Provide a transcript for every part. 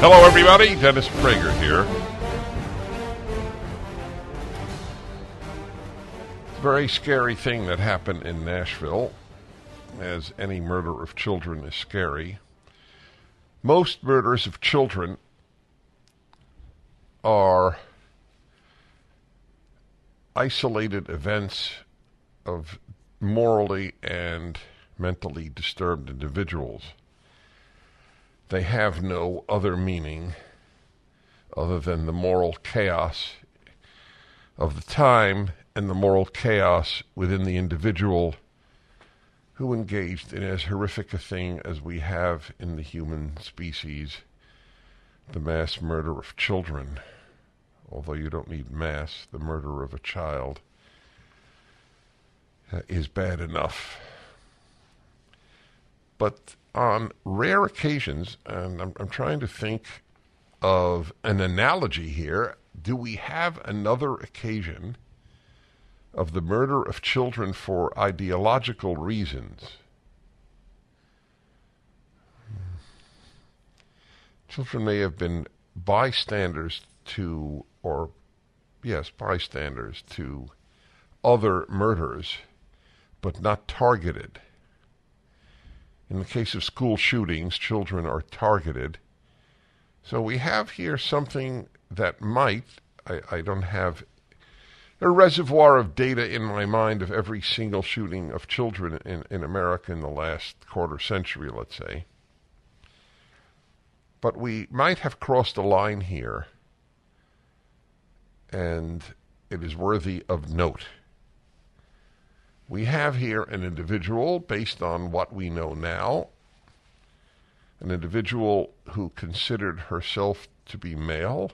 Hello, everybody. Dennis Prager here. Very scary thing that happened in Nashville, as any murder of children is scary. Most murders of children are isolated events of morally and mentally disturbed individuals. They have no other meaning other than the moral chaos of the time and the moral chaos within the individual who engaged in as horrific a thing as we have in the human species the mass murder of children. Although you don't need mass, the murder of a child uh, is bad enough. But on rare occasions, and I'm, I'm trying to think of an analogy here, do we have another occasion of the murder of children for ideological reasons? Children may have been bystanders to, or yes, bystanders to other murders, but not targeted. In the case of school shootings, children are targeted. So we have here something that might, I, I don't have a reservoir of data in my mind of every single shooting of children in, in America in the last quarter century, let's say. But we might have crossed a line here, and it is worthy of note. We have here an individual, based on what we know now, an individual who considered herself to be male.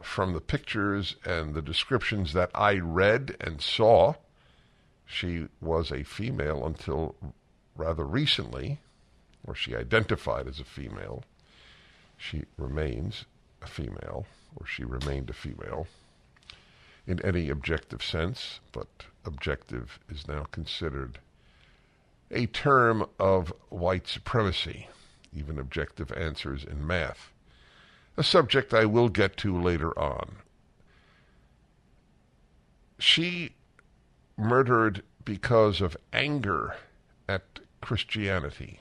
From the pictures and the descriptions that I read and saw, she was a female until rather recently, or she identified as a female. She remains a female, or she remained a female in any objective sense, but objective is now considered a term of white supremacy, even objective answers in math, a subject I will get to later on. She murdered because of anger at Christianity,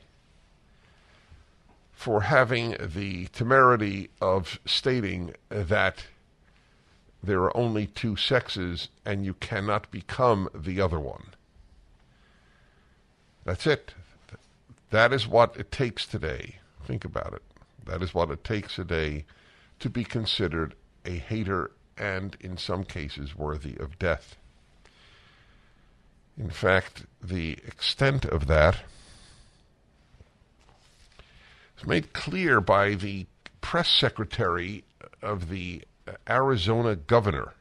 for having the temerity of stating that there are only two sexes and you cannot become the other one. That's it. That is what it takes today. Think about it. That is what it takes today to be considered a hater and, in some cases, worthy of death. In fact, the extent of that is made clear by the press secretary of the Arizona governor.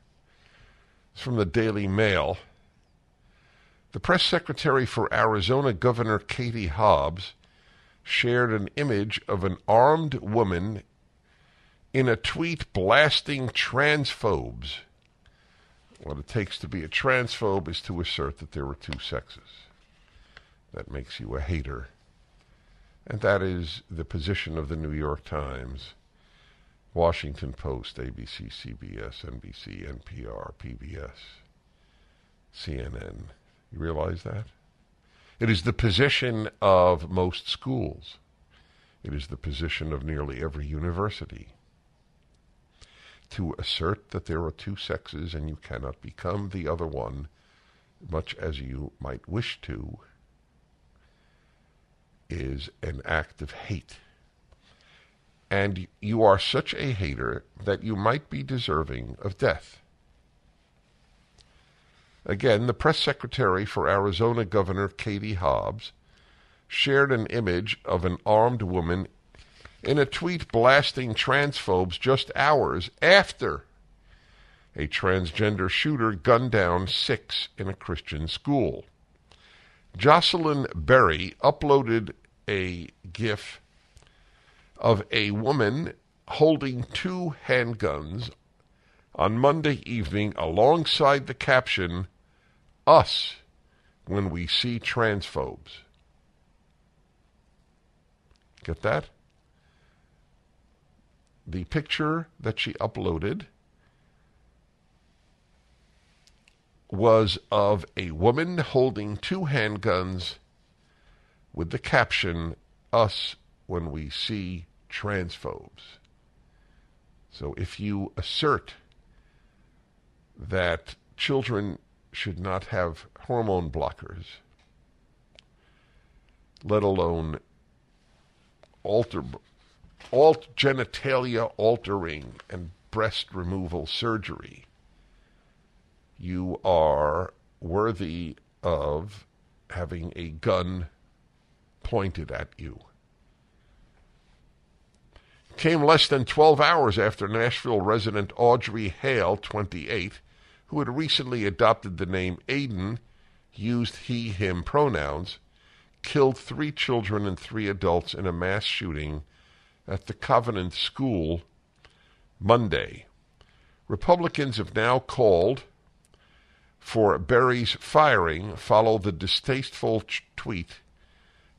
It's from the Daily Mail. The press secretary for Arizona Governor Katie Hobbs shared an image of an armed woman in a tweet blasting transphobes. What it takes to be a transphobe is to assert that there are two sexes. That makes you a hater. And that is the position of the New York Times Washington Post, ABC, CBS, NBC, NPR, PBS, CNN. You realize that? It is the position of most schools. It is the position of nearly every university. to assert that there are two sexes and you cannot become the other one, much as you might wish to, is an act of hate. And you are such a hater that you might be deserving of death. Again, the press secretary for Arizona Governor Katie Hobbs shared an image of an armed woman in a tweet blasting transphobes just hours after a transgender shooter gunned down six in a Christian school. Josselyn Berry uploaded a GIF of a woman holding two handguns on Monday evening alongside the caption, Us when we see transphobes. Get that? The picture that she uploaded was of a woman holding two handguns with the caption, Us when we see transphobes. So if you assert that children should not have hormone blockers, let alone alter, alt genitalia altering and breast removal surgery, you are worthy of having a gun pointed at you. Came less than 12 hours after Nashville resident Audrey Hale, 28, who had recently adopted the name Aiden, used he, him pronouns, killed three children and three adults in a mass shooting at the Covenant School Monday. Republicans have now called for Berry's firing follow the distasteful tweet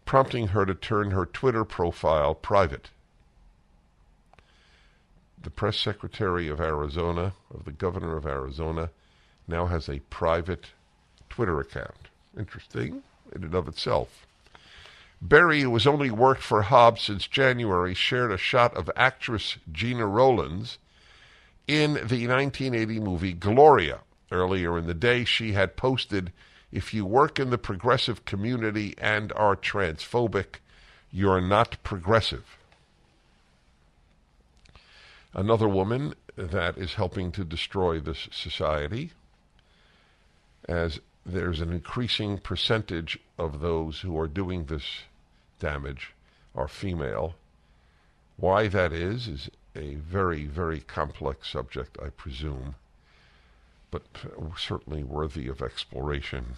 prompting her to turn her Twitter profile private. The press secretary of Arizona, of the governor of Arizona, now has a private Twitter account. Interesting in and of itself. Berry, who has only worked for Hobbs since January, shared a shot of actress Gena Rowlands in the 1980 movie Gloria. Earlier in the day, she had posted, If you work in the progressive community and are transphobic, you're not progressive. Another woman that is helping to destroy this society, as there's an increasing percentage of those who are doing this damage are female. Why that is, is a very, very complex subject, I presume, but certainly worthy of exploration.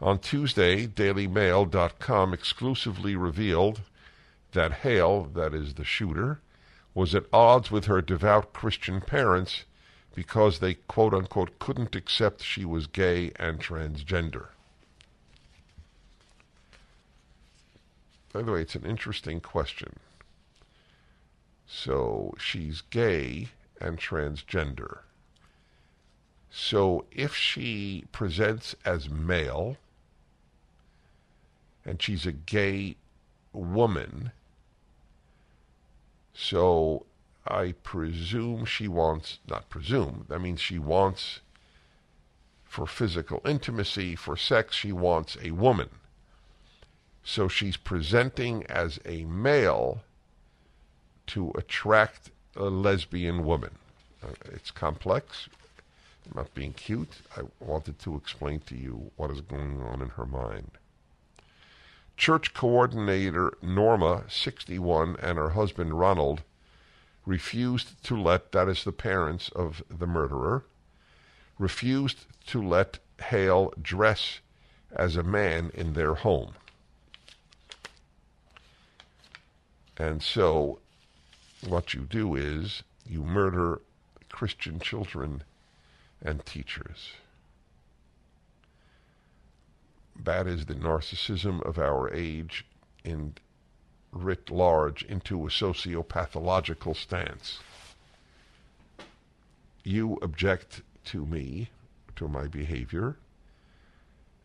On Tuesday, DailyMail.com exclusively revealed that Hale, that is the shooter, was at odds with her devout Christian parents because they quote unquote couldn't accept she was gay and transgender. By the way, it's an interesting question. So she's gay and transgender. So if she presents as male and she's a gay woman, so I presume she wants, not presume, that means she wants, for physical intimacy, for sex, she wants a woman. So she's presenting as a male to attract a lesbian woman. Uh, it's complex. I'm not being cute. I wanted to explain to you what is going on in her mind. Church coordinator Norma, 61, and her husband Ronald refused to let, that is the parents of the murderer, refused to let Hale dress as a man in their home. And so what you do is you murder Christian children and teachers. That is the narcissism of our age in writ large into a sociopathological stance. You object to me, to my behavior,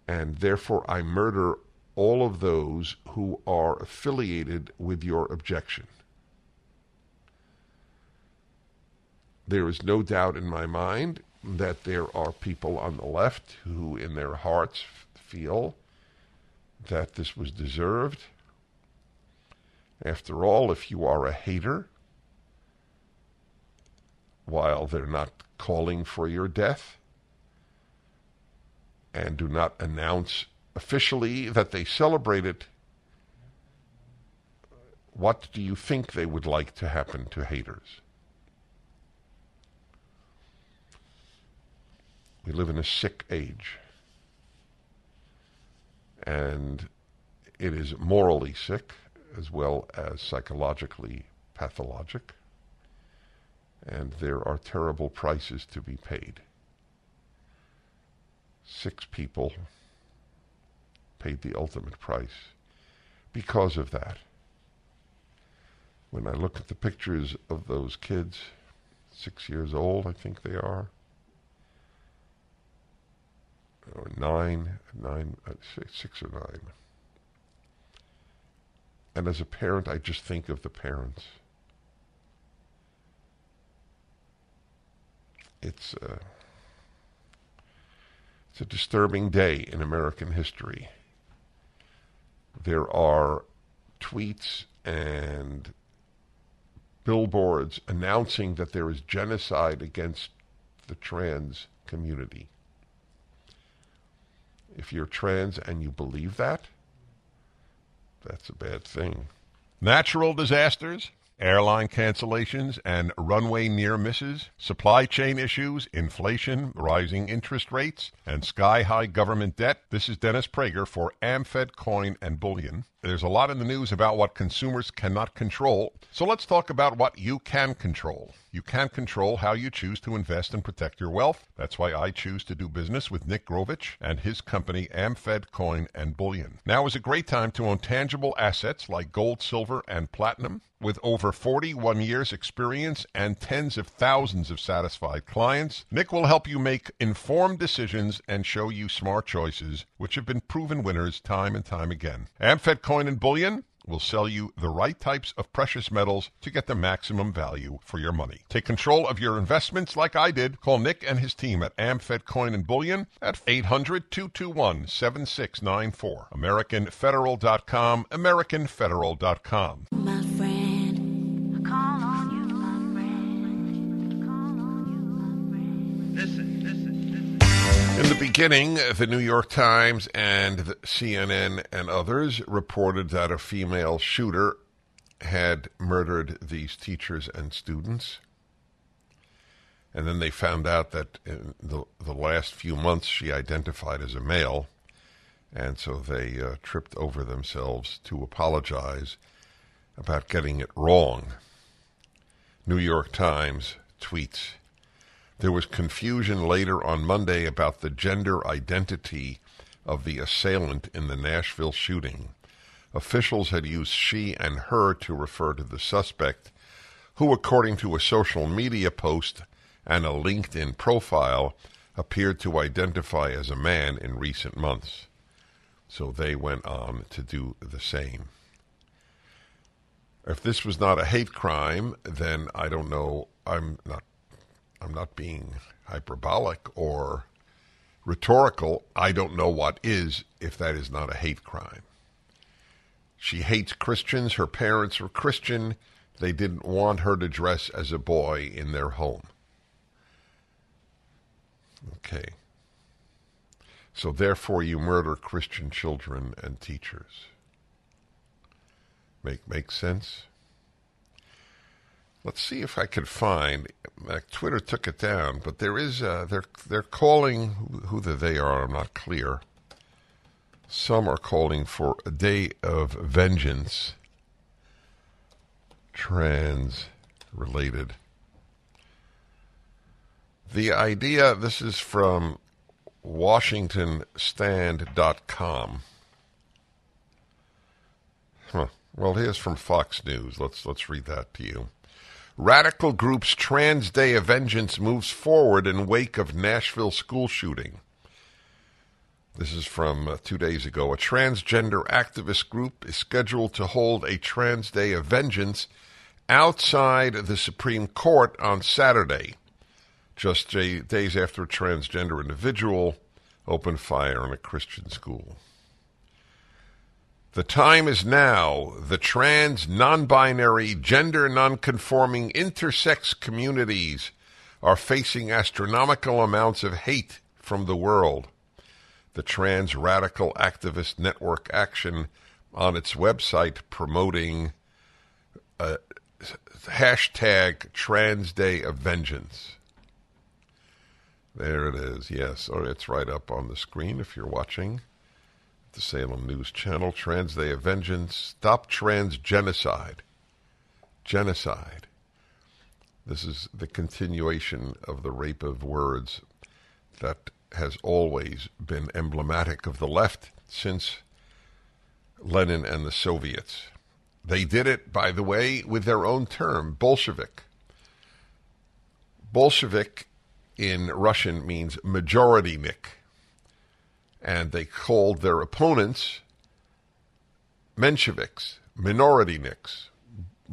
and therefore I murder all of those who are affiliated with your objection. there is no doubt in my mind that there are people on the left who, in their hearts, feel that this was deserved. After all, if you are a hater, while they're not calling for your death and do not announce officially that they celebrate it, what do you think they would like to happen to haters? We live in a sick age. And it is morally sick as well as psychologically pathologic. And there are terrible prices to be paid. Six people paid the ultimate price because of that. When I look at the pictures of those kids, six years old, I think they are, or nine, nine, uh, six, or nine. And as a parent, I just think of the parents. It's a, uh, it's a disturbing day in American history. There are tweets and billboards announcing that there is genocide against the trans community. If you're trans and you believe that, that's a bad thing. Natural disasters, airline cancellations and runway near misses, supply chain issues, inflation, rising interest rates, and sky high government debt. This is Dennis Prager for AmFed Coin and Bullion. There's a lot in the news about what consumers cannot control, so let's talk about what you can control. You can control how you choose to invest and protect your wealth. That's why I choose to do business with Nick Grovich and his company AmFed Coin and Bullion. Now is a great time to own tangible assets like gold, silver, and platinum. With over 41 years experience and tens of thousands of satisfied clients, Nick will help you make informed decisions and show you smart choices which have been proven winners time and time again. AmFed Coin and Bullion will sell you the right types of precious metals to get the maximum value for your money. Take control of your investments like I did. Call Nick and his team at AmFed Coin and Bullion at 800-221-7694. AmericanFederal.com, AmericanFederal.com. My the beginning, the New York Times and CNN and others reported that a female shooter had murdered these teachers and students. And then they found out that in the, the last few months she identified as a male. And so they uh, tripped over themselves to apologize about getting it wrong. New York Times tweets there was confusion later on Monday about the gender identity of the assailant in the Nashville shooting. Officials had used she and her to refer to the suspect, who, according to a social media post and a LinkedIn profile, appeared to identify as a man in recent months. So they went on to do the same. If this was not a hate crime, then I don't know. I'm not I'm not being hyperbolic or rhetorical. I don't know what is if that is not a hate crime. She hates Christians. Her parents were Christian. They didn't want her to dress as a boy in their home. Okay. So therefore you murder Christian children and teachers. Make make sense? Let's see if I can find. Uh, Twitter took it down, but there is. Uh, they're they're calling who, who they are. I'm not clear. Some are calling for a day of vengeance. Trans related. The idea. This is from WashingtonStand.com. Huh. Well, here's from Fox News. Let's let's read that to you. Radical group's Trans Day of Vengeance moves forward in wake of Nashville school shooting. This is from uh, two days ago. A transgender activist group is scheduled to hold a Trans Day of Vengeance outside the Supreme Court on Saturday just j- days after a transgender individual opened fire on a Christian school. The time is now. The trans, non binary, gender non conforming, intersex communities are facing astronomical amounts of hate from the world. The Trans Radical Activist Network Action on its website promoting a hashtag Trans Day of Vengeance. There it is. Yes, oh, it's right up on the screen if you're watching the Salem News Channel. Trans Day of Vengeance. Stop trans genocide. Genocide. This is the continuation of the rape of words that has always been emblematic of the left since Lenin and the Soviets. They did it, by the way, with their own term, Bolshevik. Bolshevik in Russian means majority majoritynik. And they called their opponents Mensheviks, minorityniks.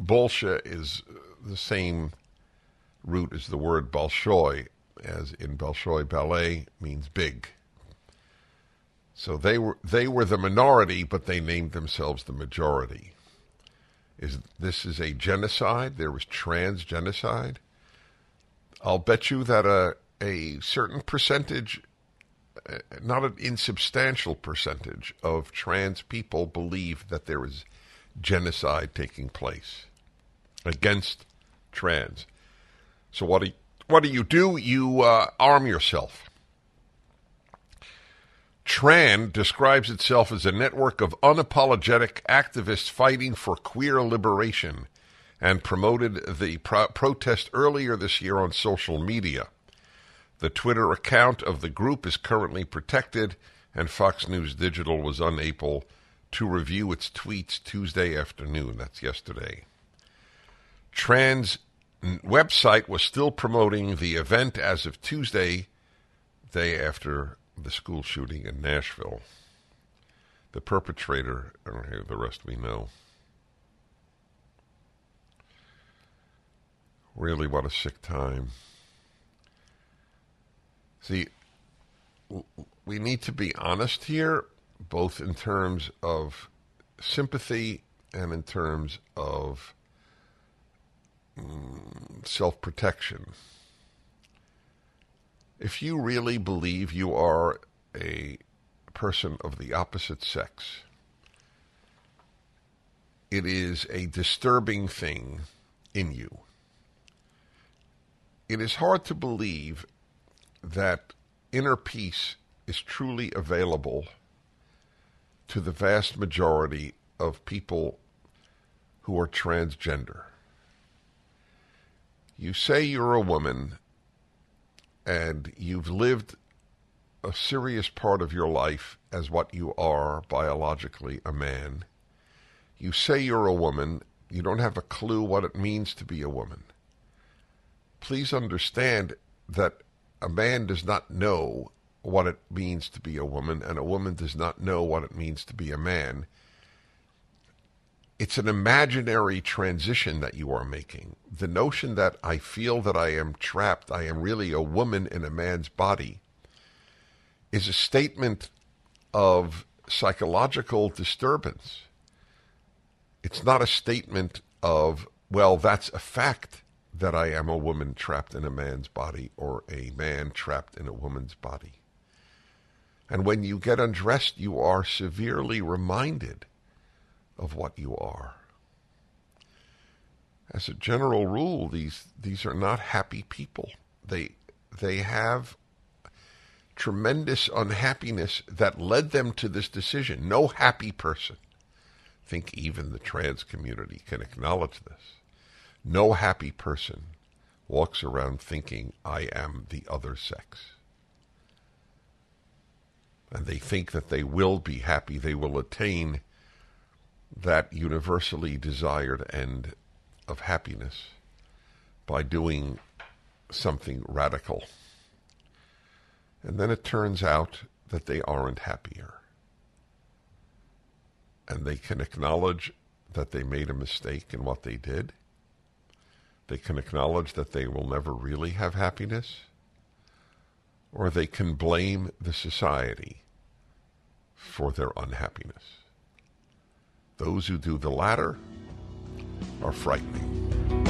Bolshe is the same root as the word Bolshoi, as in Bolshoi ballet means big. So they were they were the minority, but they named themselves the majority. Is this is a genocide? There was trans genocide. I'll bet you that a a certain percentage, uh, not an insubstantial percentage of trans people believe that there is genocide taking place against trans. So what do you, what do you do? You uh, arm yourself. Tran describes itself as a network of unapologetic activists fighting for queer liberation and promoted the pro- protest earlier this year on social media. The Twitter account of the group is currently protected, and Fox News Digital was unable to review its tweets Tuesday afternoon. That's yesterday. Trans website was still promoting the event as of Tuesday, day after the school shooting in Nashville. The perpetrator, the rest we know. Really, what a sick time. See, we need to be honest here, both in terms of sympathy and in terms of mm, self protection. If you really believe you are a person of the opposite sex, it is a disturbing thing in you. It is hard to believe that inner peace is truly available to the vast majority of people who are transgender. You say you're a woman and you've lived a serious part of your life as what you are biologically a man. You say you're a woman, you don't have a clue what it means to be a woman. Please understand that a man does not know what it means to be a woman, and a woman does not know what it means to be a man. It's an imaginary transition that you are making. The notion that I feel that I am trapped, I am really a woman in a man's body, is a statement of psychological disturbance. It's not a statement of, well, that's a fact that I am a woman trapped in a man's body or a man trapped in a woman's body. And when you get undressed, you are severely reminded of what you are. As a general rule, these these are not happy people. They they have tremendous unhappiness that led them to this decision. No happy person, I think even the trans community can acknowledge this. No happy person walks around thinking, I am the other sex. And they think that they will be happy, they will attain that universally desired end of happiness by doing something radical. And then it turns out that they aren't happier. And they can acknowledge that they made a mistake in what they did. They can acknowledge that they will never really have happiness. or they can blame the society for their unhappiness. Those who do the latter are frightening.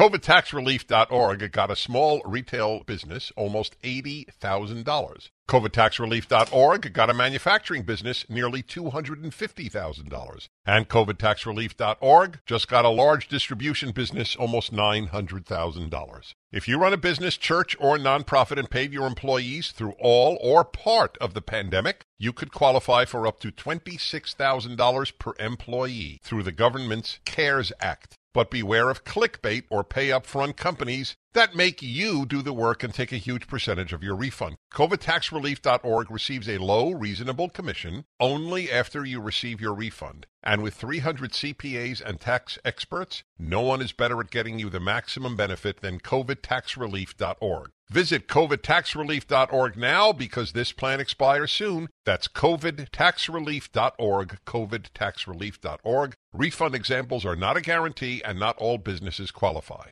COVIDTaxRelief.org got a small retail business almost $80,000. COVIDTaxRelief.org got a manufacturing business nearly $250,000. And COVIDTaxRelief.org just got a large distribution business almost $900,000. If you run a business, church, or nonprofit and paid your employees through all or part of the pandemic, you could qualify for up to $26,000 per employee through the government's CARES Act. But beware of clickbait or pay upfront companies that make you do the work and take a huge percentage of your refund. COVIDTaxRelief.org receives a low, reasonable commission only after you receive your refund. And with 300 CPAs and tax experts, no one is better at getting you the maximum benefit than COVIDTaxRelief.org. Visit COVIDTaxRelief.org now because this plan expires soon. That's COVIDTaxRelief.org, COVIDTaxRelief.org. Refund examples are not a guarantee and not all businesses qualify.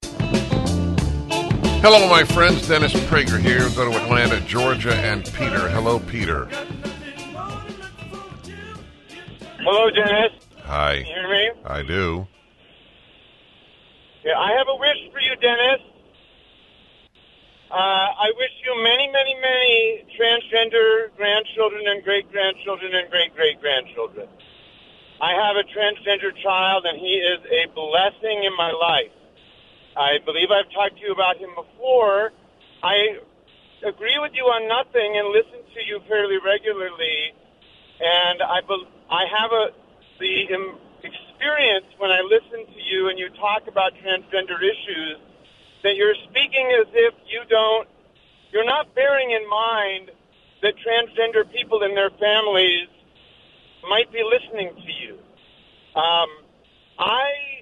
Hello, my friends. Dennis Prager here. Go to Atlanta, Georgia, and Peter. Hello, Peter. Hello, Dennis. Hi. You hear me? I do. Yeah, I have a wish for you, Dennis. Uh, I wish you many, many, many transgender grandchildren and great grandchildren and great great grandchildren. I have a transgender child, and he is a blessing in my life. I believe I've talked to you about him before. I agree with you on nothing and listen to you fairly regularly, and I bel I have a the experience when I listen to you and you talk about transgender issues that you're speaking as if you don't you're not bearing in mind that transgender people and their families might be listening to you. Um, I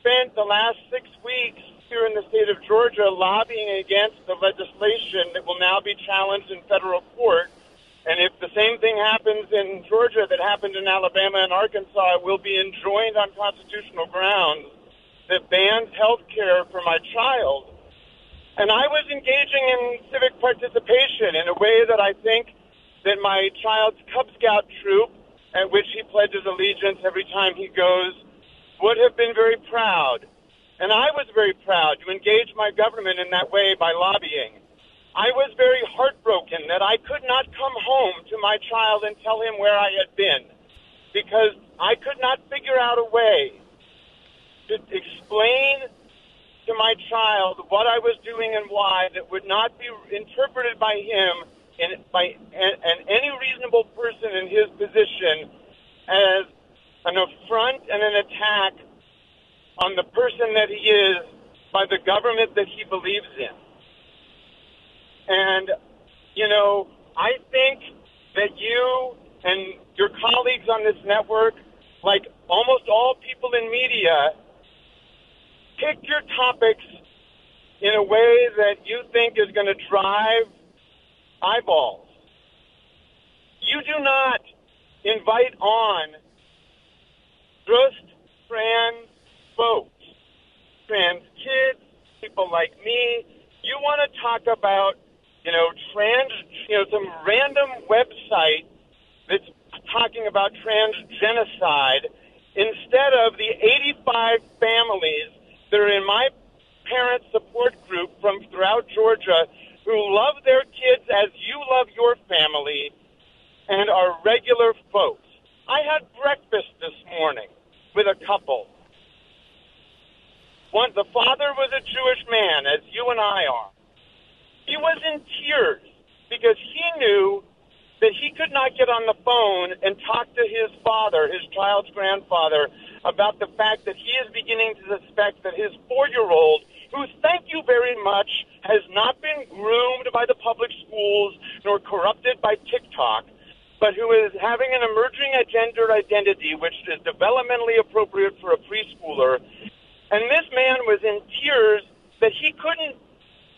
spent the last six weeks here in the state of Georgia lobbying against the legislation that will now be challenged in federal court. And if the same thing happens in Georgia that happened in Alabama and Arkansas, it will be enjoined on constitutional grounds that bans health care for my child. And I was engaging in civic participation in a way that I think that my child's Cub Scout troop, at which he pledges allegiance every time he goes, would have been very proud. And I was very proud to engage my government in that way by lobbying. I was very heartbroken that I could not come home to my child and tell him where I had been because I could not figure out a way to explain to my child what I was doing and why that would not be interpreted by him and by and, and any reasonable person in his position as an affront and an attack on the person that he is by the government that he believes in. And, you know, I think that you and your colleagues on this network, like almost all people in media, pick your topics in a way that you think is going to drive eyeballs. You do not invite on just trans folks, trans kids, people like me. You want to talk about, you know, trans, you know, some random website that's talking about trans genocide instead of the 85 families that are in my parent support group from throughout Georgia who love their kids as you love your family and are regular folks. I had breakfast this morning with a couple. One, the father was a Jewish man, as you and I are. He was in tears because he knew that he could not get on the phone and talk to his father, his child's grandfather, about the fact that he is beginning to suspect that his four-year-old, who, thank you very much, has not been groomed by the public schools nor corrupted by TikTok, but who is having an emerging gender identity which is developmentally appropriate for a preschooler. And this man was in tears that he couldn't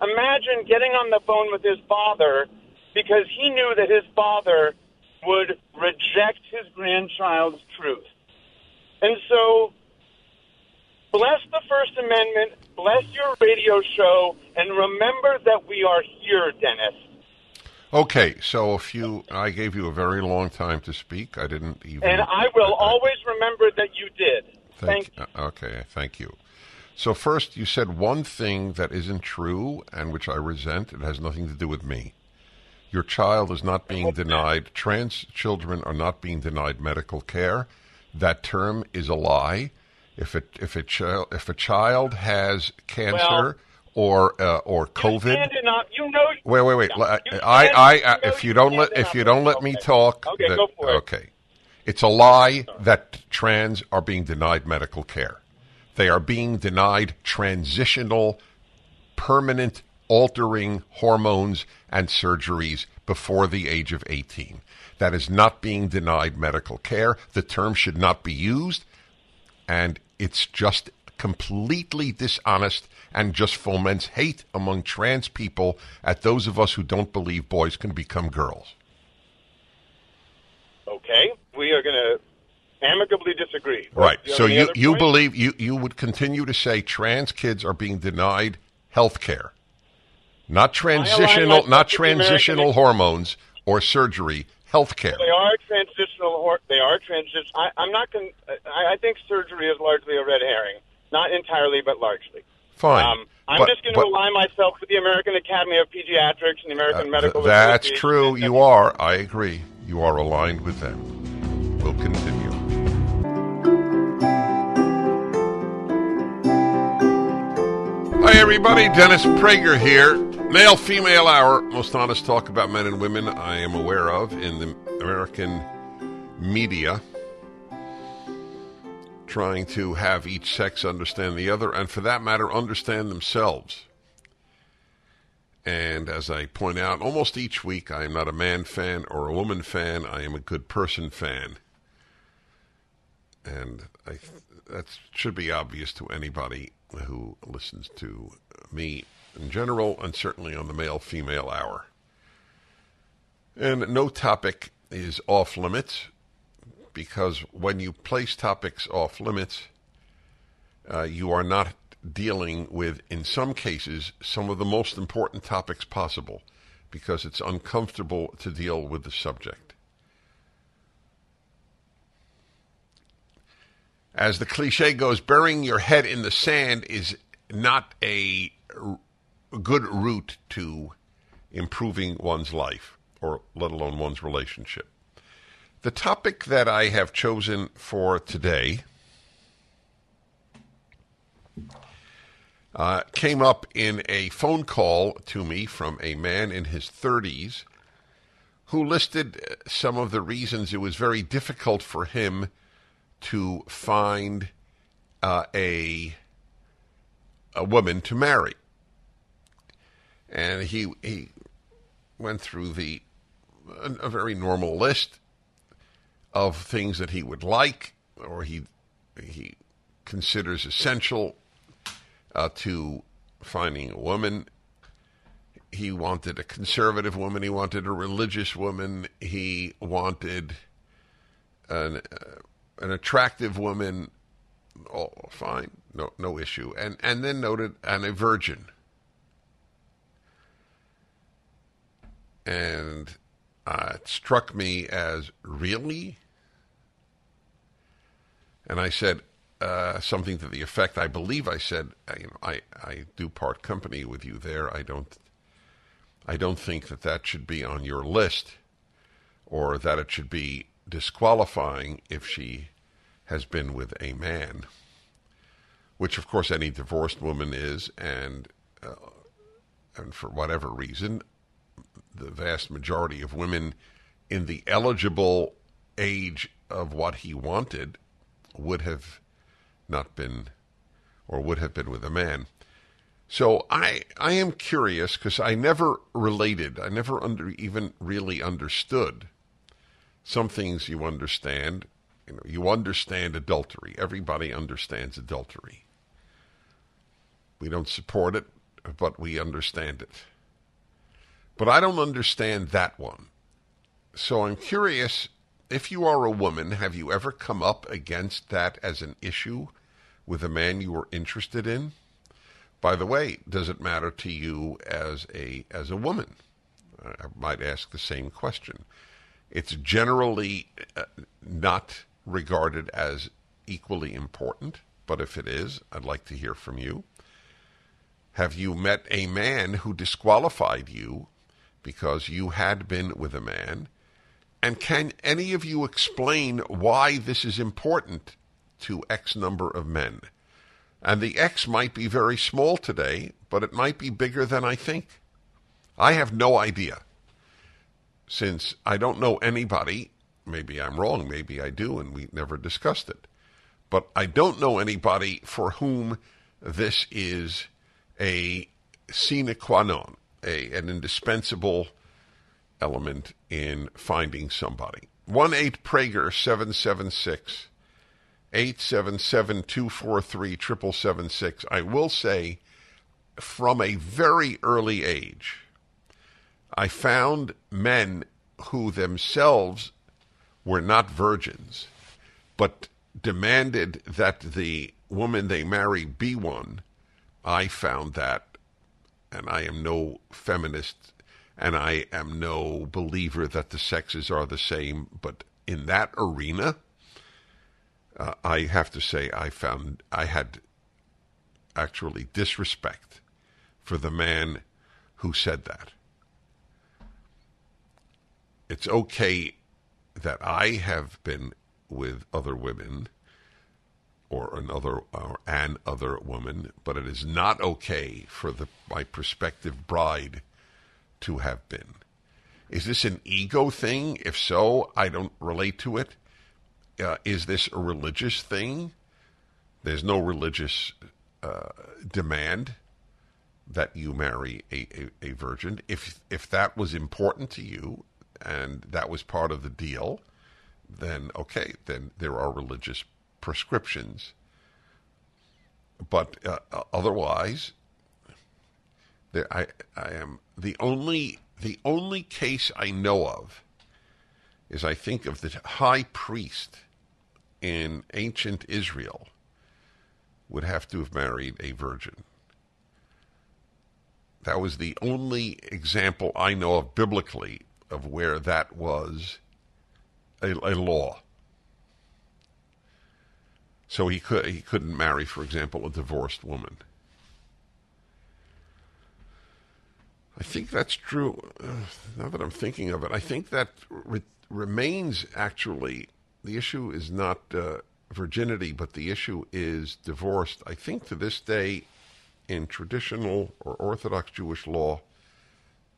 imagine getting on the phone with his father because he knew that his father would reject his grandchild's truth. And so, bless the First Amendment, bless your radio show, and remember that we are here, Dennis. Okay, so if you, I gave you a very long time to speak. I didn't even. And I will always remember that you did. Thank, you. uh, Okay, thank you. So first, you said one thing that isn't true and which I resent. It has nothing to do with me. Your child is not being denied. Trans children are not being denied medical care. That term is a lie. If it if a child if a child has cancer or uh, or COVID, You know. Wait, wait, wait. I, I, I, if you you don't let, if you don't let me talk, Okay, that- go for it. Okay, it's a lie that trans are being denied medical care. They are being denied transitional, permanent, altering hormones and surgeries before the age of 18. That is not being denied medical care. The term should not be used and it's just completely dishonest and just foments hate among trans people at those of us who don't believe boys can become girls. Okay, we are going to amicably disagree. Right. You So you you believe you you would continue to say trans kids are being denied health care. Not transitional not with the American transitional hormones or surgery, health care. They are transitional. They are transition. I, I'm not going. I, I think surgery is largely a red herring. Not entirely, but largely. Fine. Um, I'm But- just going to align myself with the American Academy of Pediatrics and the American Uh, Medical. th- that's Association. true. You are. I agree. You are aligned with them. We'll continue. Hi, everybody. Dennis Prager here. Male female hour. Most honest talk about men and women I am aware of in the American media. Trying to have each sex understand the other, and for that matter, understand themselves. And as I point out almost each week, I am not a man fan or a woman fan. I am a good person fan. And I, that should be obvious to anybody who listens to me in general, and certainly on the male female hour. And no topic is off limits because when you place topics off limits, uh, you are not dealing with, in some cases, some of the most important topics possible because it's uncomfortable to deal with the subject. As the cliche goes, burying your head in the sand is not a r- good route to improving one's life, or let alone one's relationship. The topic that I have chosen for today uh, came up in a phone call to me from a man in his 30s who listed some of the reasons it was very difficult for him to find uh, a a woman to marry, and he he went through the a, a very normal list of things that he would like or he he considers essential uh, to finding a woman. He wanted a conservative woman. He wanted a religious woman. He wanted an uh, an attractive woman. Oh, fine, no no issue. And and then noted and a virgin. And uh, it struck me as really. And I said uh, something to the effect. I believe I said, uh, you know, I I do part company with you there. I don't. I don't think that that should be on your list, or that it should be disqualifying if she has been with a man, which of course any divorced woman is, and uh, and for whatever reason, the vast majority of women in the eligible age of what he wanted would have not been or would have been with a man. So I I am curious because I never related, I never under even really understood. Some things you understand, you know, you understand adultery. Everybody understands adultery. We don't support it, but we understand it. But I don't understand that one. So I'm curious if you are a woman, have you ever come up against that as an issue with a man you were interested in? By the way, does it matter to you as a as a woman? I might ask the same question. It's generally uh, not regarded as equally important, but if it is, I'd like to hear from you. Have you met a man who disqualified you because you had been with a man? And can any of you explain why this is important to X number of men? And the X might be very small today, but it might be bigger than I think. I have no idea. Since I don't know anybody, maybe I'm wrong, maybe I do, and we never discussed it. But I don't know anybody for whom this is a sine qua non, a, an indispensable element in finding somebody. 1 8 Prager 776 877 243 776. I will say, from a very early age, I found men who themselves were not virgins, but demanded that the woman they marry be one. I found that, and I am no feminist, and I am no believer that the sexes are the same, but in that arena, uh, I have to say I found I had actually disrespect for the man who said that. It's okay that I have been with other women or another or an other woman, but it is not okay for the my prospective bride to have been. Is this an ego thing? If so, I don't relate to it. Uh, is this a religious thing? There's no religious uh, demand that you marry a, a, a virgin. If if that was important to you and that was part of the deal, then okay, then there are religious prescriptions. But uh, otherwise, there, I, I am the only the only case I know of is I think of the high priest in ancient Israel would have to have married a virgin. That was the only example I know of biblically of where that was a, a law. So he could he couldn't marry, for example, a divorced woman. I think that's true. Now that I'm thinking of it, I think that re- remains actually the issue is not uh, virginity, but the issue is divorced. I think to this day, in traditional or Orthodox Jewish law,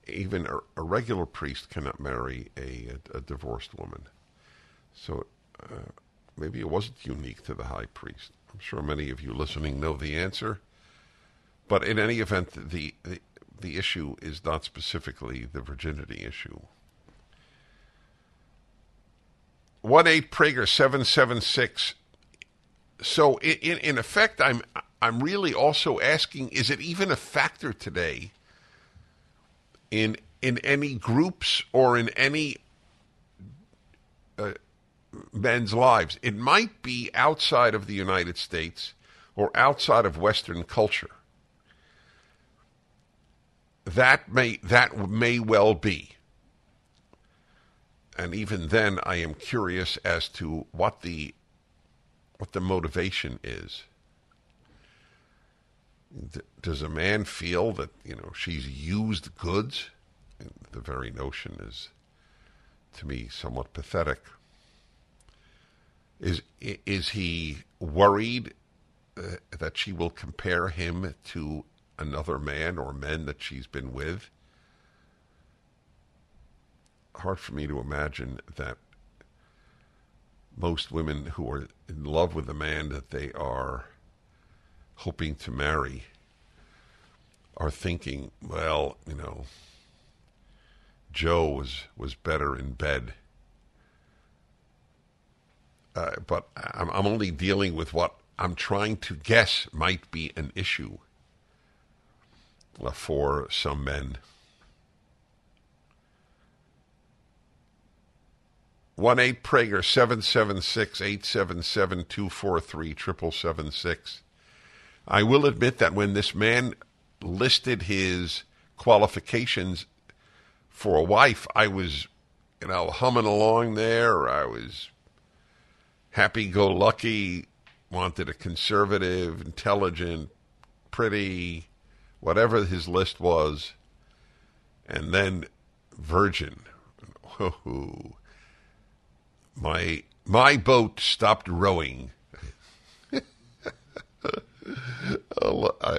even a, a regular priest cannot marry a, a, a divorced woman. So uh, maybe it wasn't unique to the high priest. I'm sure many of you listening know the answer. But in any event, the, the, the issue is not specifically the virginity issue. 1 8 Prager 776. So, in, in effect, I'm, I'm really also asking is it even a factor today in, in any groups or in any uh, men's lives. It might be outside of the United States or outside of Western culture. That may that may well be. And even then I am curious as to what the what the motivation is. does a man feel that, you know, she's used goods? The very notion is to me somewhat pathetic. Is is he worried uh, that she will compare him to another man or men that she's been with? Hard for me to imagine that most women who are in love with a man that they are hoping to marry are thinking, well, you know, Joe was was better in bed uh, but I'm, I'm only dealing with what I'm trying to guess might be an issue uh, for some men. One eight Prager seven seven six eight seven seven two four three triple seven six. I will admit that when this man listed his qualifications for a wife, I was, you know, humming along there. I was happy go lucky, wanted a conservative, intelligent, pretty, whatever his list was, and then virgin. Oh, my my boat stopped rowing. oh, I,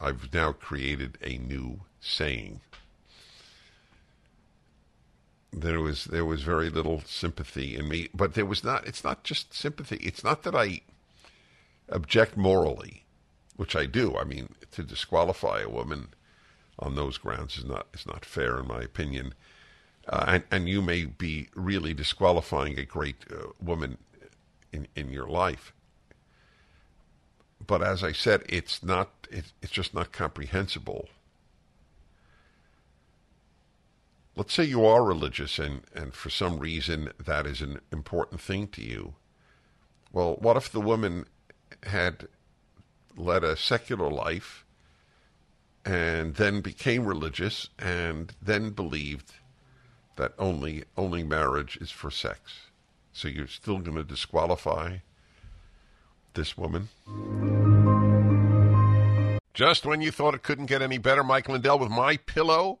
I've now created a new saying. There was there was very little sympathy in me, but there was not. It's not just sympathy. It's not that I object morally, which I do. I mean, to disqualify a woman on those grounds is not is not fair, in my opinion. Uh, and, and you may be really disqualifying a great uh, woman in in your life. But as I said, it's not. It, it's just not comprehensible. Let's say you are religious, and and for some reason that is an important thing to you. Well, what if the woman had led a secular life and then became religious and then believed that only only marriage is for sex. So you're still going to disqualify this woman? Just when you thought it couldn't get any better, Mike Lindell with My Pillow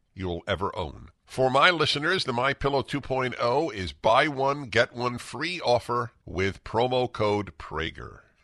you'll ever own. For my listeners, the My Pillow 2.0 is buy one get one free offer with promo code Prager.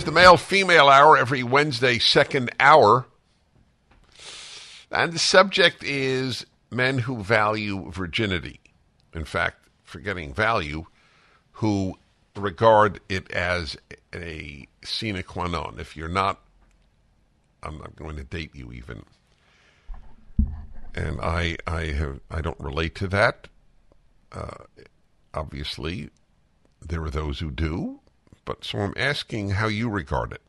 Is the male female hour every Wednesday, second hour. And the subject is men who value virginity. In fact, forgetting value, who regard it as a sine qua non. If you're not, I'm not going to date you even. And I, I have, I don't relate to that. Uh, obviously, there are those who do, but so I'm asking how you regard it.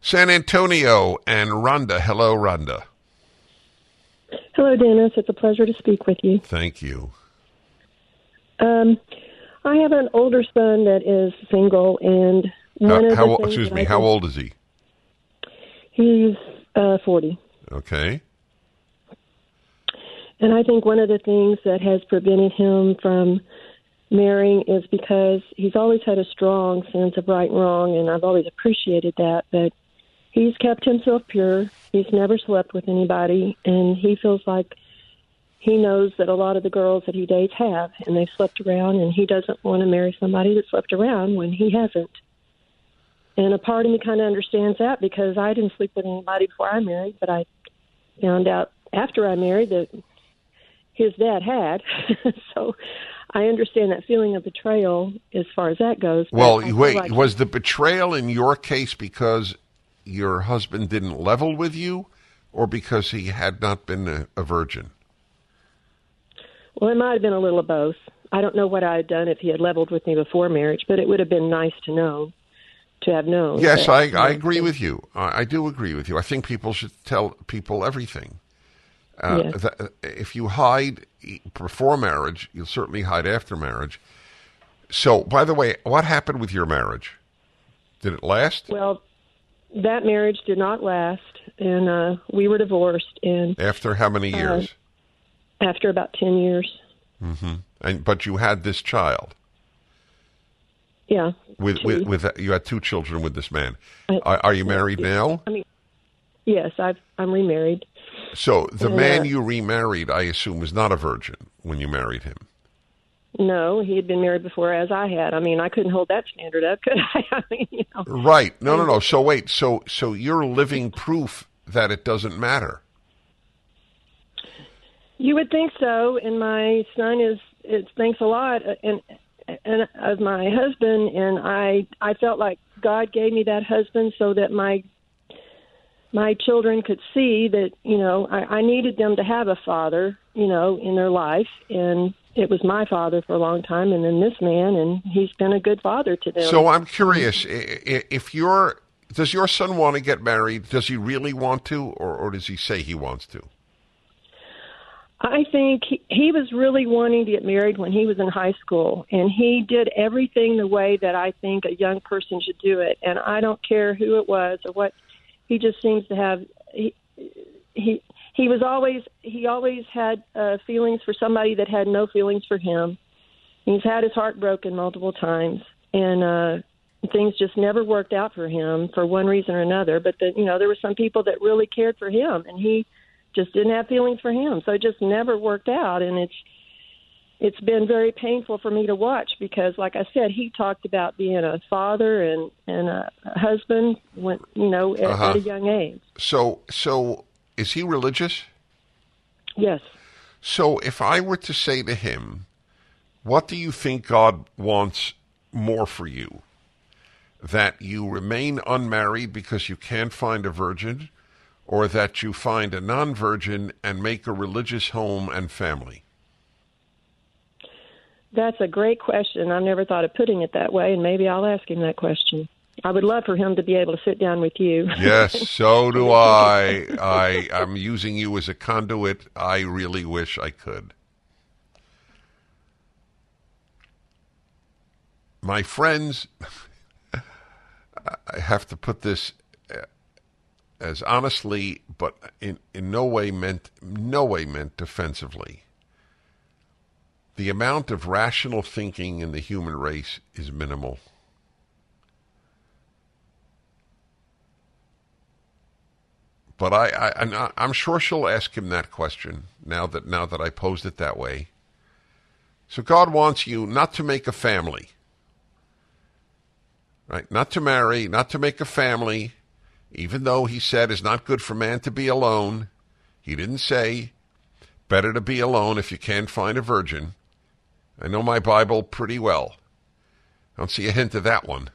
San Antonio and Rhonda. Hello, Rhonda. Hello, Dennis. It's a pleasure to speak with you. Thank you. Um, I have an older son that is single, and one How, of the how, things excuse me, how old is he? He's uh, 40. Okay. And I think one of the things that has prevented him from marrying is because he's always had a strong sense of right and wrong, and I've always appreciated that. But he's kept himself pure. He's never slept with anybody, and he feels like he knows that a lot of the girls that he dates have, and they've slept around, and he doesn't want to marry somebody that slept around when he hasn't. And a part of me kind of understands that because I didn't sleep with anybody before I married, but I found out after I married that his dad had. so I understand that feeling of betrayal as far as that goes. Well, wait, like- was the betrayal in your case because your husband didn't level with you or because he had not been a, a virgin? well, it might have been a little of both. I don't know what I had done if he had leveled with me before marriage, but it would have been nice to know, to have known. Yes, that, I, I agree with you. I, I do agree with you. I think people should tell people everything. Uh, Yes. if you hide before marriage, you'll certainly hide after marriage. So, by the way, what happened with your marriage? Did it last? Well, that marriage did not last, and uh, we were divorced. And After how many years? after about ten years, Hmm. and but you had this child yeah, with with, with you had two children with this man. I- Are, are you married now? I mean, yes, I've I'm remarried. So the Yeah. man you remarried, I assume, was not a virgin when you married him. no, he had been married before, as I had. I mean, I couldn't hold that standard up, could I? I mean, you know. Right. No, no, no. So wait. So so you're living proof that it doesn't matter. You would think so, and my son is. It thanks a lot, and and of my husband, and I I felt like God gave me that husband so that my my children could see that you know I, I needed them to have a father, you know, in their life, and it was my father for a long time, and then this man, and he's been a good father to them. So I'm curious i- i- if you're. Does your son want to get married? Does he really want to, or, or does he say he wants to? I think he, he was really wanting to get married when he was in high school, and he did everything the way that I think a young person should do it. And I don't care who it was or what. He just seems to have he he he was always he always had uh, feelings for somebody that had no feelings for him. He's had his heart broken multiple times, and uh, things just never worked out for him for one reason or another. But the, you know, there were some people that really cared for him, and he just didn't have feelings for him. So it just never worked out, and it's it's been very painful for me to watch because, like I said, he talked about being a father and and a husband when you know at, Uh-huh. at a young age. So so is he religious? Yes. So if I were to say to him, what do you think God wants more for you? That you remain unmarried because you can't find a virgin, or that you find a non virgin and make a religious home and family? That's a great question. I've never thought of putting it that way, and maybe I'll ask him that question. I would love for him to be able to sit down with you. Yes, so do I. I I'm using you as a conduit. I really wish I could. My friends, I have to put this uh, as honestly, but in, in no way meant no way meant defensively. The amount of rational thinking in the human race is minimal. But I, I, I'm sure she'll ask him that question now that now that I posed it that way. So God wants you not to make a family, right? Not to marry, not to make a family, even though He said it's not good for man to be alone. He didn't say better to be alone if you can't find a virgin. I know my Bible pretty well. I don't see a hint of that one.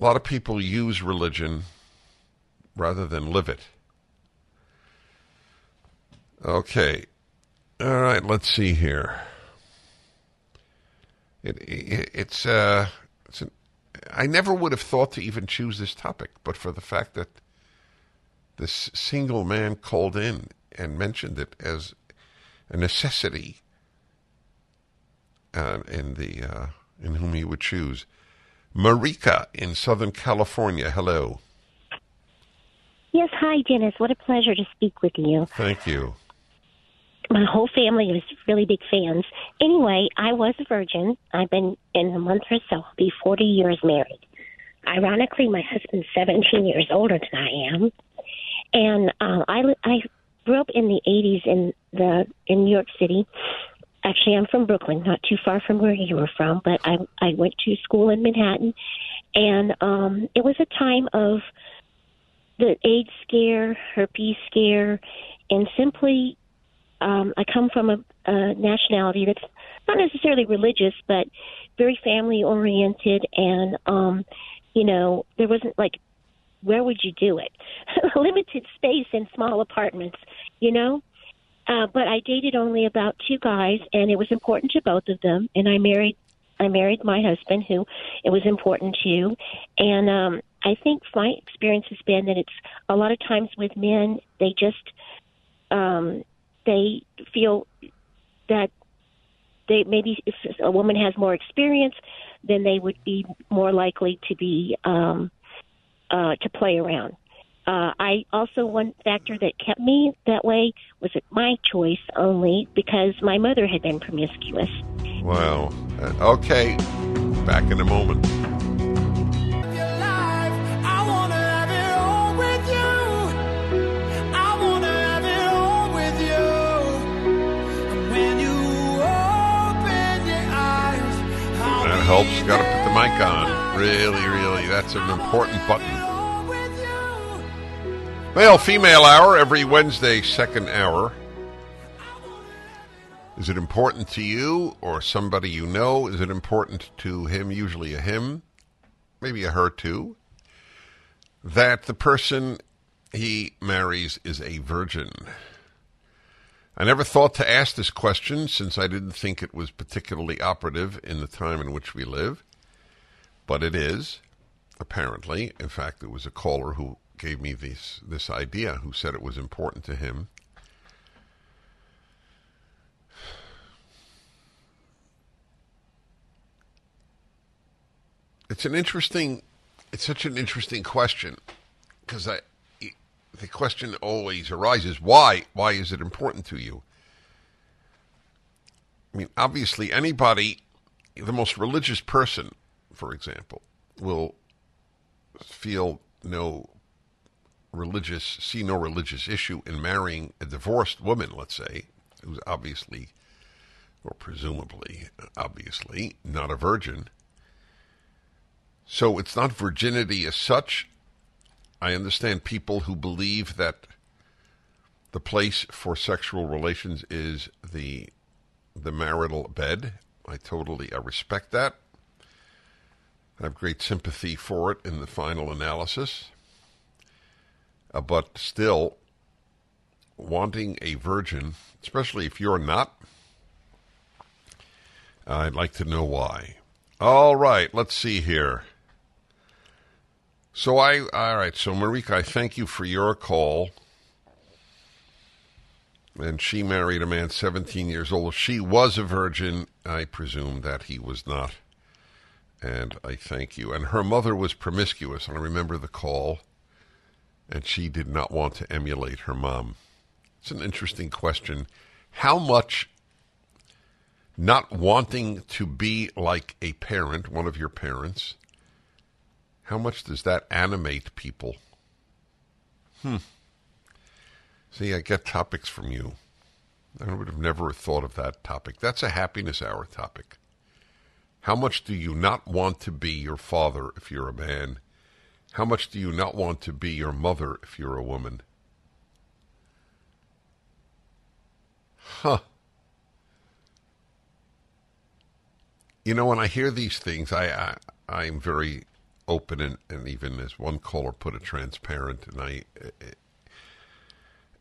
A lot of people use religion rather than live it. Okay. All right, let's see here. It, it, it's uh it's an, I never would have thought to even choose this topic, but for the fact that this single man called in and mentioned it as a necessity uh, in the uh, in whom he would choose. Marika in Southern California. Hello. Yes, hi, Dennis. What a pleasure to speak with you. Thank you. My whole family was really big fans. Anyway, I was a virgin. I've been in a month or so, I'll be 40 years married. Ironically, my husband's 17 years older than I am. And uh, I, I grew up in the 80s in, the, in New York City. Actually, I'm from Brooklyn, not too far from where you were from, but I, I went to school in Manhattan. And um, it was a time of the AIDS scare, herpes scare, and simply um, I come from a, a nationality that's not necessarily religious, but very family oriented, and um, you know there wasn't like where would you do it? Limited space in small apartments, you know. Uh, but I dated only about two guys, and it was important to both of them. And I married, I married my husband, who it was important to. And um, I think my experience has been that it's a lot of times with men, they just um, they feel that they maybe if a woman has more experience, then they would be more likely to be um, uh, to play around. Uh, I also one factor that kept me that way was it my choice only because my mother had been promiscuous. Wow. Uh, okay. Back in a moment. helps. Got to put the mic on really, really that's an important button. Male female hour every Wednesday, second hour. Is it important to you or somebody you know? Is it important to him, usually a him, maybe a her too, that the person he marries is a virgin? I never thought to ask this question since I didn't think it was particularly operative in the time in which we live, but it is, apparently. In fact, there was a caller who gave me this, this idea who said it was important to him. It's an interesting, it's such an interesting question because I, the question always arises: Why? Why is it important to you? I mean, obviously, anybody, the most religious person, for example, will feel no religious, see no religious issue in marrying a divorced woman, let's say, who's obviously, or presumably, obviously, not a virgin. So it's not virginity as such. I understand people who believe that the place for sexual relations is the the marital bed. I totally I respect that. I have great sympathy for it in the final analysis. Uh, but still, wanting a virgin, especially if you're not, I'd like to know why. All right, let's see here. So I, all right. So Marika, I thank you for your call. And she married a man 17 years old. She was a virgin. I presume that he was not. And I thank you. And her mother was promiscuous. And I remember the call. And she did not want to emulate her mom. It's an interesting question. How much not wanting to be like a parent, one of your parents, how much does that animate people? Hmm. See, I get topics from you. I would have never thought of that topic. That's a happiness hour topic. How much do you not want to be your father if you're a man? How much do you not want to be your mother if you're a woman? Huh. You know, when I hear these things, I, I I'm very open and, and even as one caller put it, transparent. And I,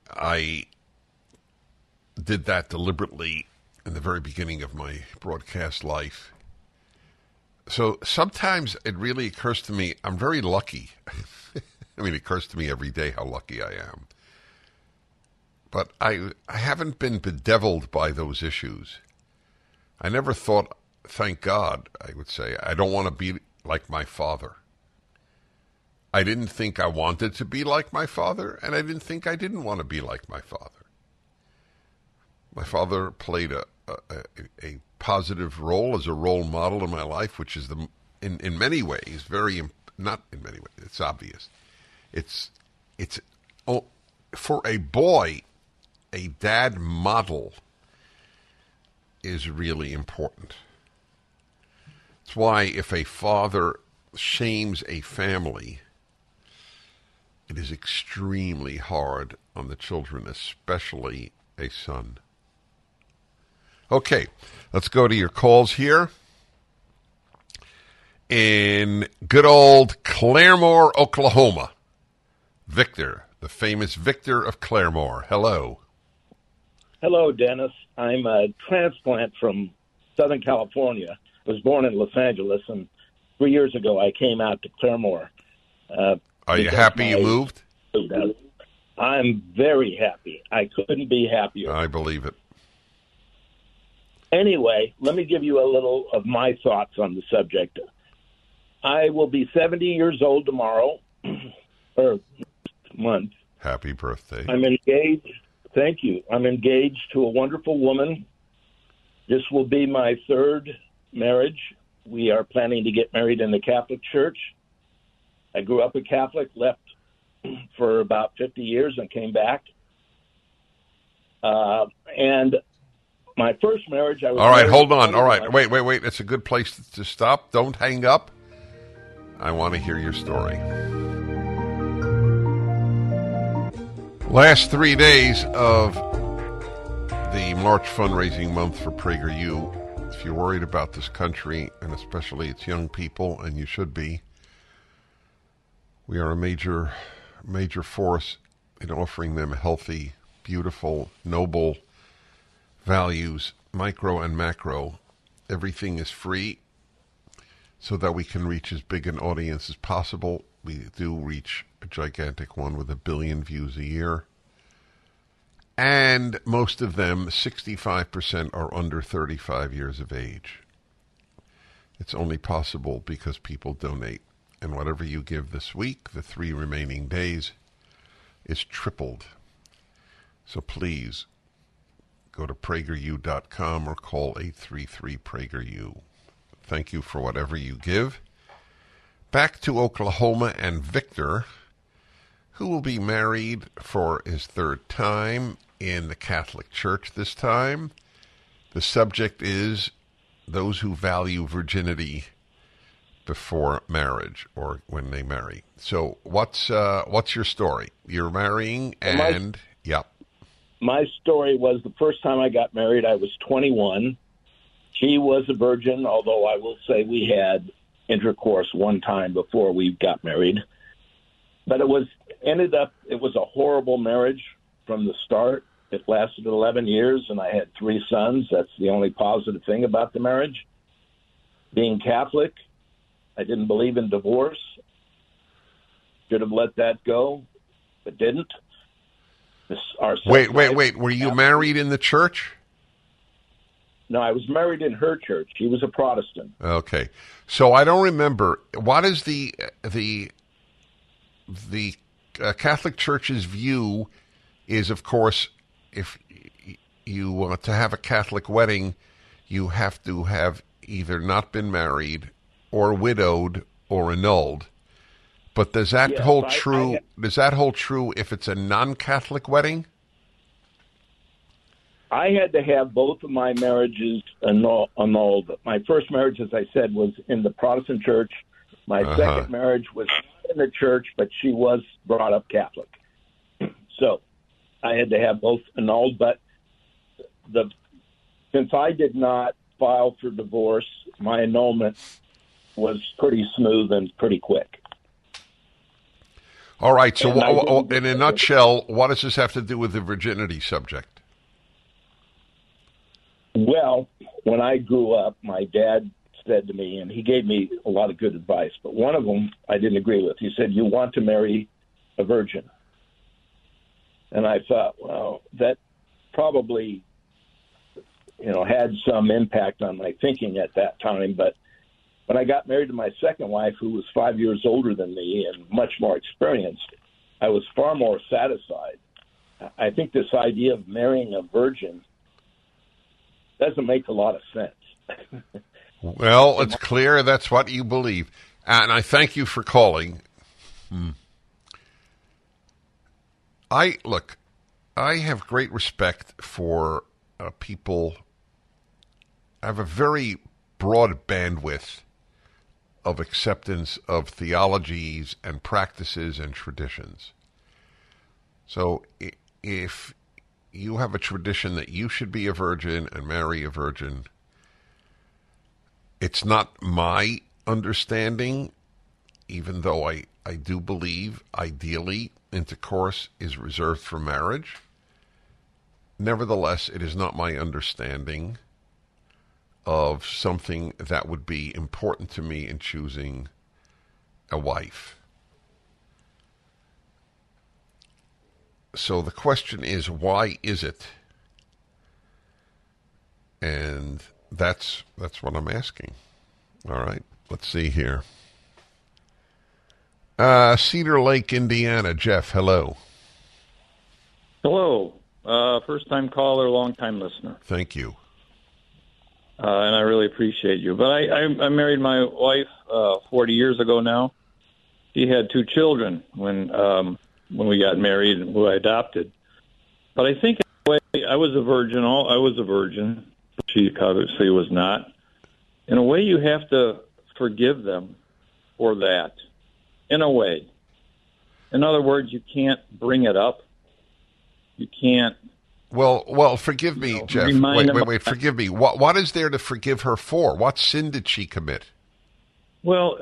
I did that deliberately in the very beginning of my broadcast life. So sometimes it really occurs to me I'm very lucky. I mean, it occurs to me every day how lucky I am. But I I haven't been bedeviled by those issues. I never thought, thank God, I would say, I don't want to be like my father. I didn't think I wanted to be like my father, and I didn't think I didn't want to be like my father. My father played a, a, a positive role as a role model in my life, which is the in in many ways very not in many ways. It's obvious. It's it's oh, for a boy, a dad model is really important. It's why if a father shames a family, it is extremely hard on the children, especially a son. Okay, let's go to your calls here. In good old Claremore, Oklahoma, Victor, the famous Victor of Claremore. Hello. Hello, Dennis. I'm a transplant from Southern California. I was born in Los Angeles, and three years ago I came out to Claremore. Uh, Are you happy you moved? I'm very happy. I couldn't be happier. I believe it. Anyway, let me give you a little of my thoughts on the subject. I will be 70 years old tomorrow, or month. Happy birthday. I'm engaged. Thank you. I'm engaged to a wonderful woman. This will be my third marriage. We are planning to get married in the Catholic Church. I grew up a Catholic, left for about 50 years, and came back. Uh, and my first marriage, I was All right, hold on. All right, wait, wait, wait. It's a good place to stop. Don't hang up. I want to hear your story. Last three days of the March fundraising month for PragerU. If you're worried about this country, and especially its young people, and you should be, we are a major, major force in offering them healthy, beautiful, noble values, micro and macro. Everything is free so that we can reach as big an audience as possible. We do reach a gigantic one with a billion views a year. And most of them, 65%, are under 35 years of age. It's only possible because people donate. And whatever you give this week, the three remaining days, is tripled. So please go to prageru.com or call 833 PragerU. Thank you for whatever you give. Back to Oklahoma and Victor, who will be married for his third time in the Catholic Church this time. The subject is those who value virginity before marriage or when they marry. So, what's uh, what's your story? You're marrying, and yep. My story was the first time I got married, I was 21. She was a virgin, although I will say we had intercourse one time before we got married. But it was ended up it was a horrible marriage from the start. It lasted 11 years, and I had three sons. That's the only positive thing about the marriage. Being Catholic, I didn't believe in divorce. Should have let that go, but didn't. Wait, wait, wait. Were you married in the church? No, I was married in her church. She was a Protestant. Okay, so I don't remember what is the the the uh, Catholic Church's view is, of course, if you want to have a Catholic wedding, you have to have either not been married or widowed or annulled. But does that Yes, hold I- true? I- does that hold true if it's a non-Catholic wedding? I had to have both of my marriages annulled. My first marriage, as I said, was in the Protestant church. My Uh-huh. second marriage was not in the church, but she was brought up Catholic. So I had to have both annulled. But the since I did not file for divorce, my annulment was pretty smooth and pretty quick. All right. So, And I wha- wha- in a nutshell, what does this have to do with the virginity subject? Well, when I grew up, my dad said to me, and he gave me a lot of good advice, but one of them I didn't agree with. He said, You want to marry a virgin. And I thought, well, that probably, you know, had some impact on my thinking at that time. But when I got married to my second wife, who was five years older than me and much more experienced, I was far more satisfied. I think this idea of marrying a virgin doesn't make a lot of sense. Well, it's clear that's what you believe. And I thank you for calling. Hmm. I look, I have great respect for uh, people. I have a very broad bandwidth of acceptance of theologies and practices and traditions. So if you have a tradition that you should be a virgin and marry a virgin, it's not my understanding, even though I, I do believe ideally intercourse is reserved for marriage. Nevertheless, it is not my understanding of something that would be important to me in choosing a wife. So the question is, why is it? And that's that's what I'm asking. All right, let's see here. Uh, Cedar Lake, Indiana. Jeff, hello. Hello. Uh, first time caller, long time listener. Thank you. Uh, and I really appreciate you. But I, I, I married my wife uh, 40 years ago now. She had two children when um, when we got married and who I adopted. But I think in a way, I was a virgin. All I was a virgin. She obviously was not. In a way, you have to forgive them for that. In a way. In other words, you can't bring it up. You can't. Well, well, forgive me, know, Jeff. Wait, wait, wait. Forgive me. What what is there to forgive her for? What sin did she commit? Well,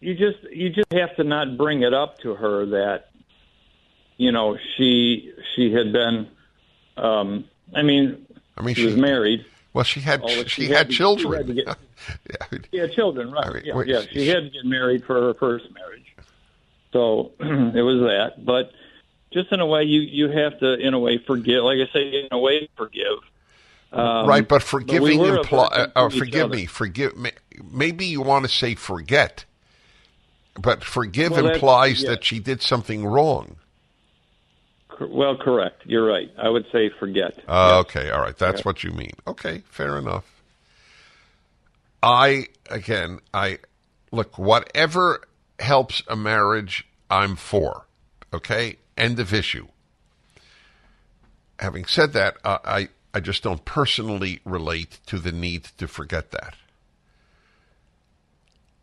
you just you just have to not bring it up to her that you know she she had been. Um, I mean, I mean, she, was married. Well, she had she, she had, had to- she children. had get- Yeah, She had children, right? I mean, yeah, wait, yeah. She had to get married for her first marriage, so it was that. But just in a way, you you have to, in a way, forgive. Like I say, in a way, forgive. Um, right, but forgiving a imply. virgin Uh, forgive me. Forgive me. Maybe you want to say forget, but forgive Well, implies yeah. that she did something wrong. Well, correct. You're right. I would say forget. Uh, Okay, all right. That's Yeah. what you mean. Okay, fair enough. I again, I look whatever helps a marriage, I'm for. Okay, end of issue. Having said that, I I just don't personally relate to the need to forget that.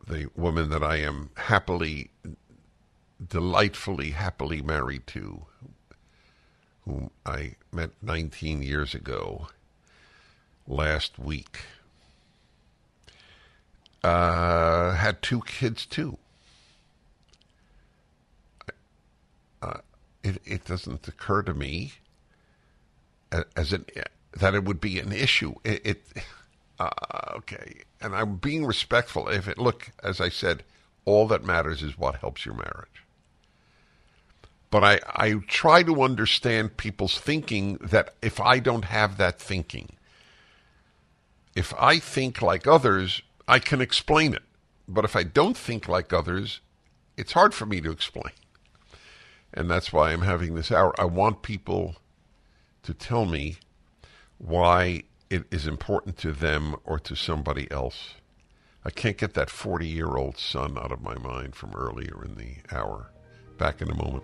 The woman that I am happily, delightfully, happily married to, whom I met 19 years ago last week, uh, had two kids too. Uh, it, it doesn't occur to me as an that it would be an issue. It, it uh, okay, and I'm being respectful. If it look, as I said, all that matters is what helps your marriage but I, I try to understand people's thinking that if I don't have that thinking, if I think like others, I can explain it. But if I don't think like others, it's hard for me to explain. And that's why I'm having this hour. I want people to tell me why it is important to them or to somebody else. I can't get that 40 year old son out of my mind from earlier in the hour. Back in a moment.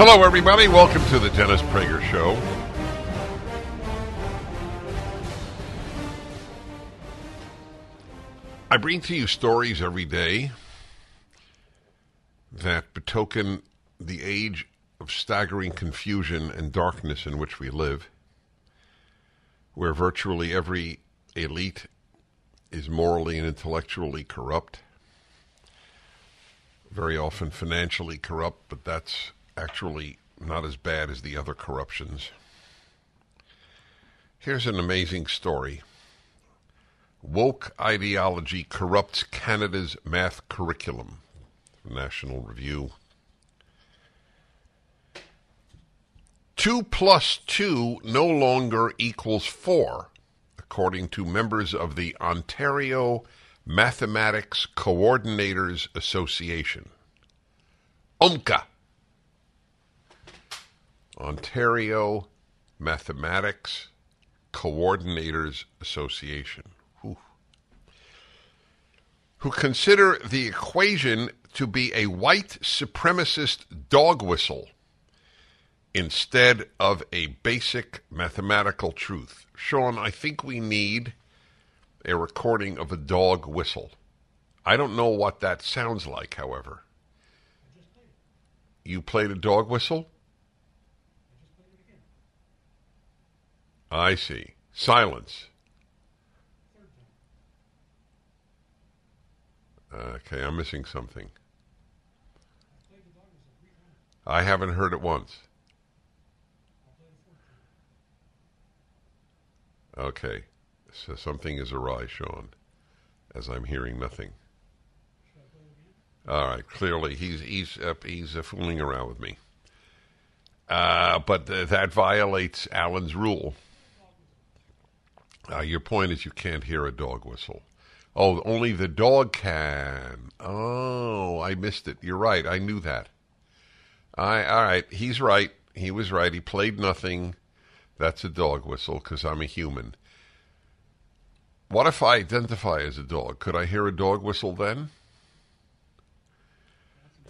Hello, everybody. Welcome to the Dennis Prager Show. I bring to you stories every day that betoken the age of staggering confusion and darkness in which we live, where virtually every elite is morally and intellectually corrupt, very often financially corrupt, but that's actually not as bad as the other corruptions. Here's an amazing story. Woke ideology corrupts Canada's math curriculum. National Review. Two plus two no longer equals four, according to members of the Ontario Mathematics Coordinators Association. OMCA. Ontario Mathematics Coordinators Association, who, who consider the equation to be a white supremacist dog whistle instead of a basic mathematical truth. Sean, I think we need a recording of a dog whistle. I don't know what that sounds like, however. You played a dog whistle? I see. Silence. Okay, I'm missing something. I haven't heard it once. Okay, so something is awry, Sean, as I'm hearing nothing. All right, clearly he's he's uh, he's uh, fooling around with me. Uh, but th- that violates Alan's rule. Uh, your point is you can't hear a dog whistle. Oh, only the dog can. Oh, I missed it. You're right. I knew that. I all right. He's right. He was right. He played nothing. That's a dog whistle because I'm a human. What if I identify as a dog? Could I hear a dog whistle then?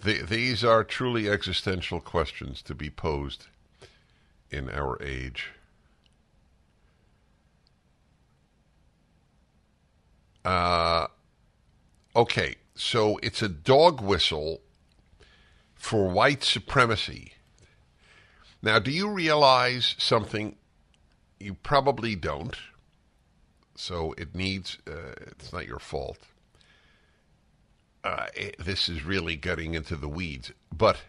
The, these are truly existential questions to be posed in our age. Uh, okay, so it's a dog whistle for white supremacy. Now, do you realize something? You probably don't. So it needs, uh, it's not your fault. Uh, it, this is really getting into the weeds. But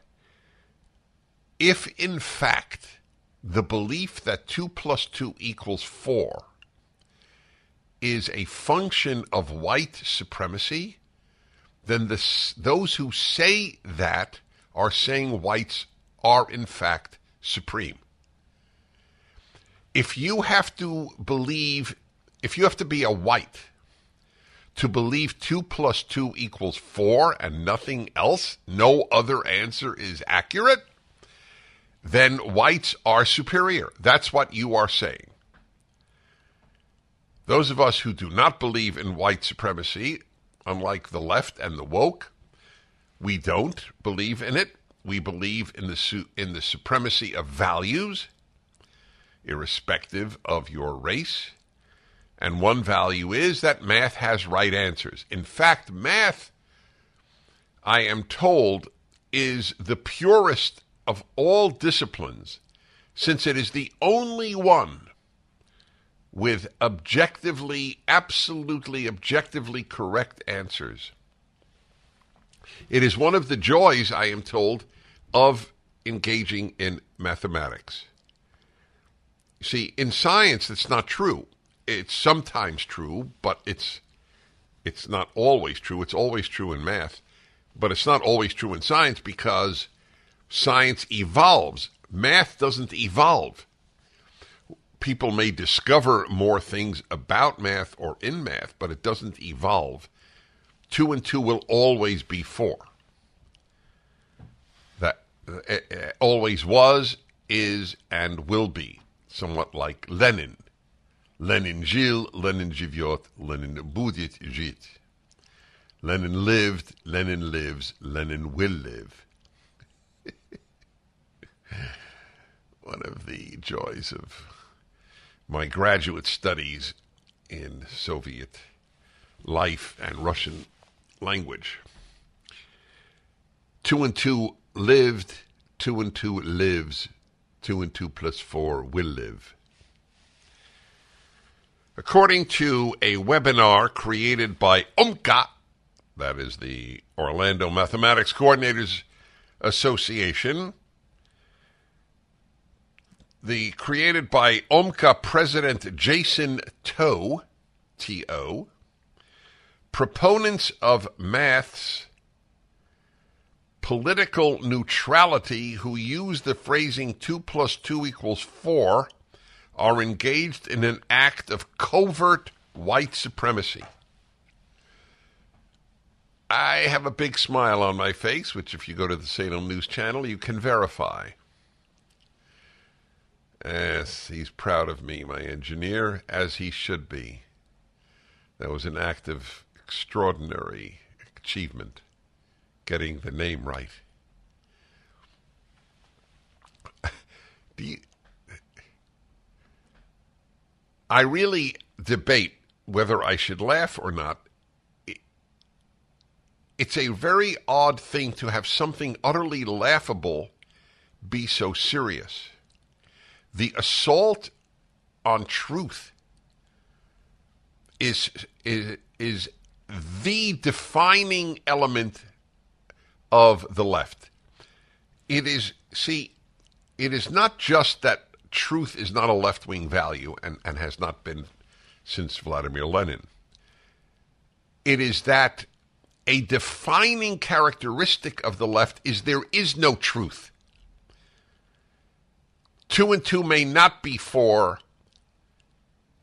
if, in fact, the belief that 2 plus 2 equals 4 is a function of white supremacy, then the, those who say that are saying whites are, in fact, supreme. If you have to believe, if you have to be a white to believe 2 plus 2 equals 4 and nothing else, no other answer is accurate, then whites are superior. That's what you are saying. Those of us who do not believe in white supremacy, unlike the left and the woke, we don't believe in it. We believe in the su- in the supremacy of values, irrespective of your race. And one value is that math has right answers. In fact, math, I am told, is the purest of all disciplines, since it is the only one with objectively, absolutely objectively correct answers. It is one of the joys, I am told, of engaging in mathematics. See, in science, that's not true. It's sometimes true, but it's it's not always true. It's always true in math, but it's not always true in science because science evolves. Math doesn't evolve People may discover more things about math or in math, but it doesn't evolve. Two and two will always be four. That uh, uh, always was, is, and will be. Somewhat like Lenin. Lenin жил, Lenin живет, Lenin будет жить. Lenin lived, Lenin lives, Lenin will live. One of the joys of my graduate studies in Soviet life and Russian language. Two and two lived, two and two lives, two and two plus four will live. According to a webinar created by OMCA, that is the Orlando Mathematics Coordinators Association, the created by OMCA President Jason To, T-O, proponents of math's political neutrality who use the phrasing 2 plus 2 equals 4 are engaged in an act of covert white supremacy. I have a big smile on my face, which, if you go to the Salem News Channel, you can verify. Yes, he's proud of me, my engineer, as he should be. That was an act of extraordinary achievement, getting the name right. Do you, I really debate whether I should laugh or not, it's a very odd thing to have something utterly laughable be so serious. The assault on truth is is is the defining element of the left. It is see, it is not just that truth is not a left wing value and, and has not been since Vladimir Lenin. It is that a defining characteristic of the left is there is no truth. Two and two may not be four.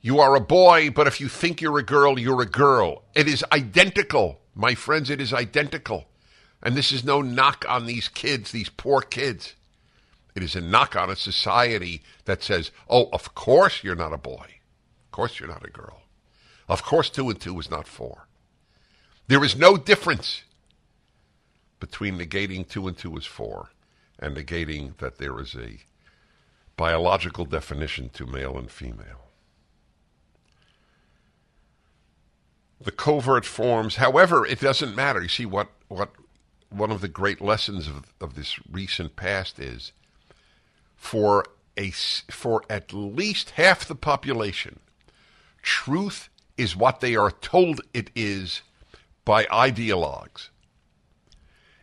You are a boy, but if you think you're a girl, you're a girl. It is identical. My friends, it is identical. And this is no knock on these kids, these poor kids. It is a knock on a society that says, oh, of course you're not a boy. Of course you're not a girl. Of course two and two is not four. There is no difference between negating two and two is four and negating that there is a biological definition to male and female. The covert forms, however, it doesn't matter. You see what what one of the great lessons of, of this recent past is for a for at least half the population, truth is what they are told it is by ideologues.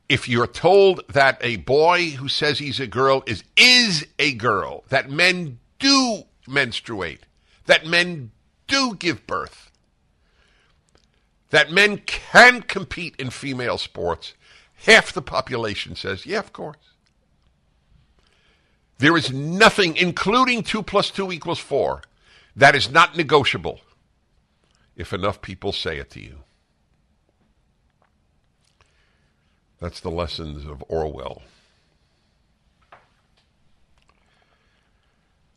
If you're told that a boy who says he's a girl is is a girl, that men do menstruate, that men do give birth, that men can compete in female sports, half the population says, yeah, of course. There is nothing, including 2 plus 2 equals 4, that is not negotiable if enough people say it to you. That's the lessons of Orwell.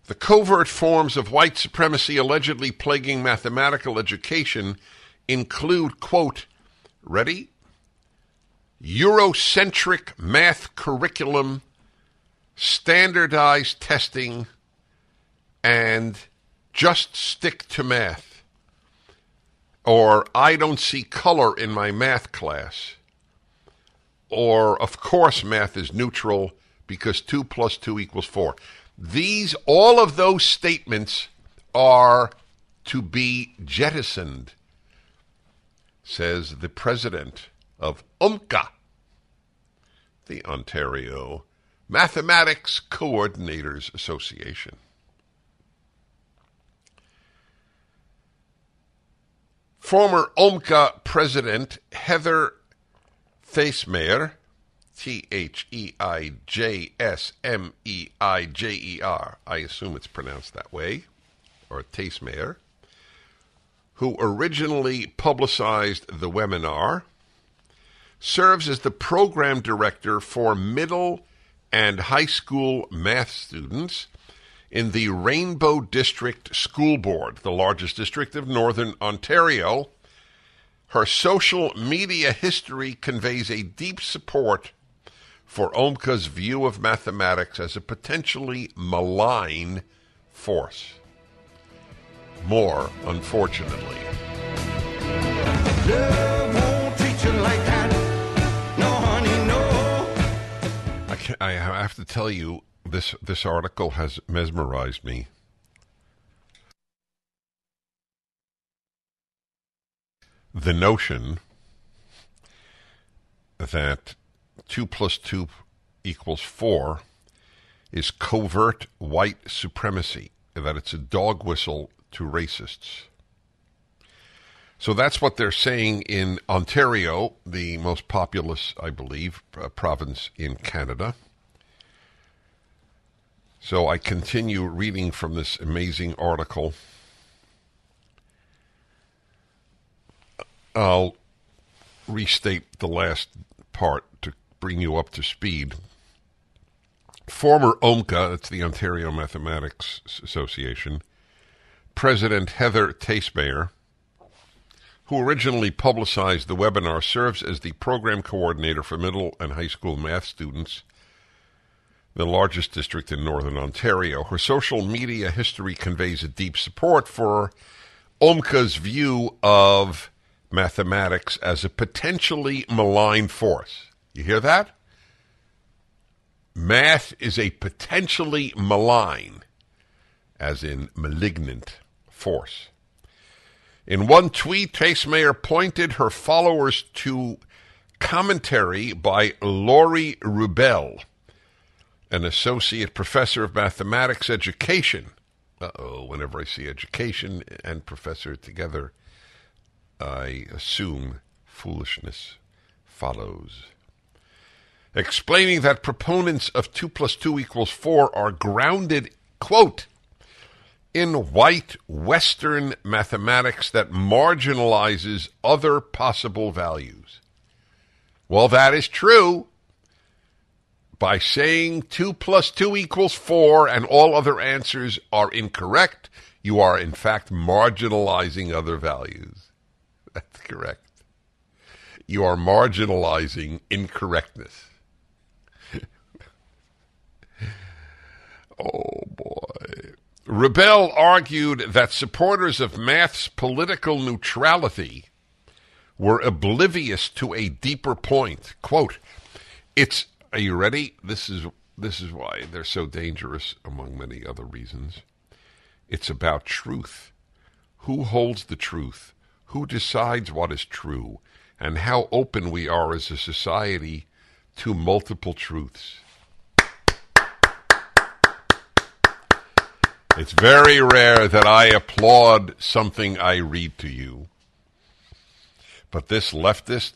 The covert forms of white supremacy allegedly plaguing mathematical education include, quote, ready? Eurocentric math curriculum, standardized testing, and just stick to math. Or I don't see color in my math class. Or, of course, math is neutral because 2 plus 2 equals 4. These, all of those statements are to be jettisoned says the president of OMCA, the Ontario Mathematics Coordinators Association. Former OMCA president Heather Theijsmeijer, T H E I J S M E I J E R, I assume it's pronounced that way, or Theijsmeijer, who originally publicized the webinar, serves as the program director for middle and high school math students in the Rainbow District School Board, the largest district of Northern Ontario. Her social media history conveys a deep support for OMCA's view of mathematics as a potentially malign force more, unfortunately. I, can't, I have to tell you, this this article has mesmerized me. The notion that two plus two equals four is covert white supremacy, that it's a dog whistle to racists. So that's what they're saying in Ontario, the most populous, I believe, uh, province in Canada. So I continue reading from this amazing article. I'll restate the last part to bring you up to speed. Former OMCA, that's the Ontario Mathematics Association, President Heather Theijsmeijer, who originally publicized the webinar, serves as the program coordinator for middle and high school math students, the largest district in northern Ontario. Her social media history conveys a deep support for OMCA's view of mathematics as a potentially malign force. You hear that? Math is a potentially malign, as in malignant, force. In one tweet, Tasmayer pointed her followers to commentary by Laurie Rubel, an associate professor of mathematics education. Uh oh, whenever I see education and professor together, I assume foolishness follows. Explaining that proponents of 2 plus 2 equals 4 are grounded, quote, in white Western mathematics that marginalizes other possible values. Well, that is true. By saying 2 plus 2 equals 4 and all other answers are incorrect, you are in fact marginalizing other values. Correct. You are marginalizing incorrectness. oh boy. Rubel argued that supporters of math's political neutrality were oblivious to a deeper point. Quote, it's are you ready? This is this is why they're so dangerous among many other reasons. It's about truth. Who holds the truth? Who decides what is true? And how open we are as a society to multiple truths. It's very rare that I applaud something I read to you. But this leftist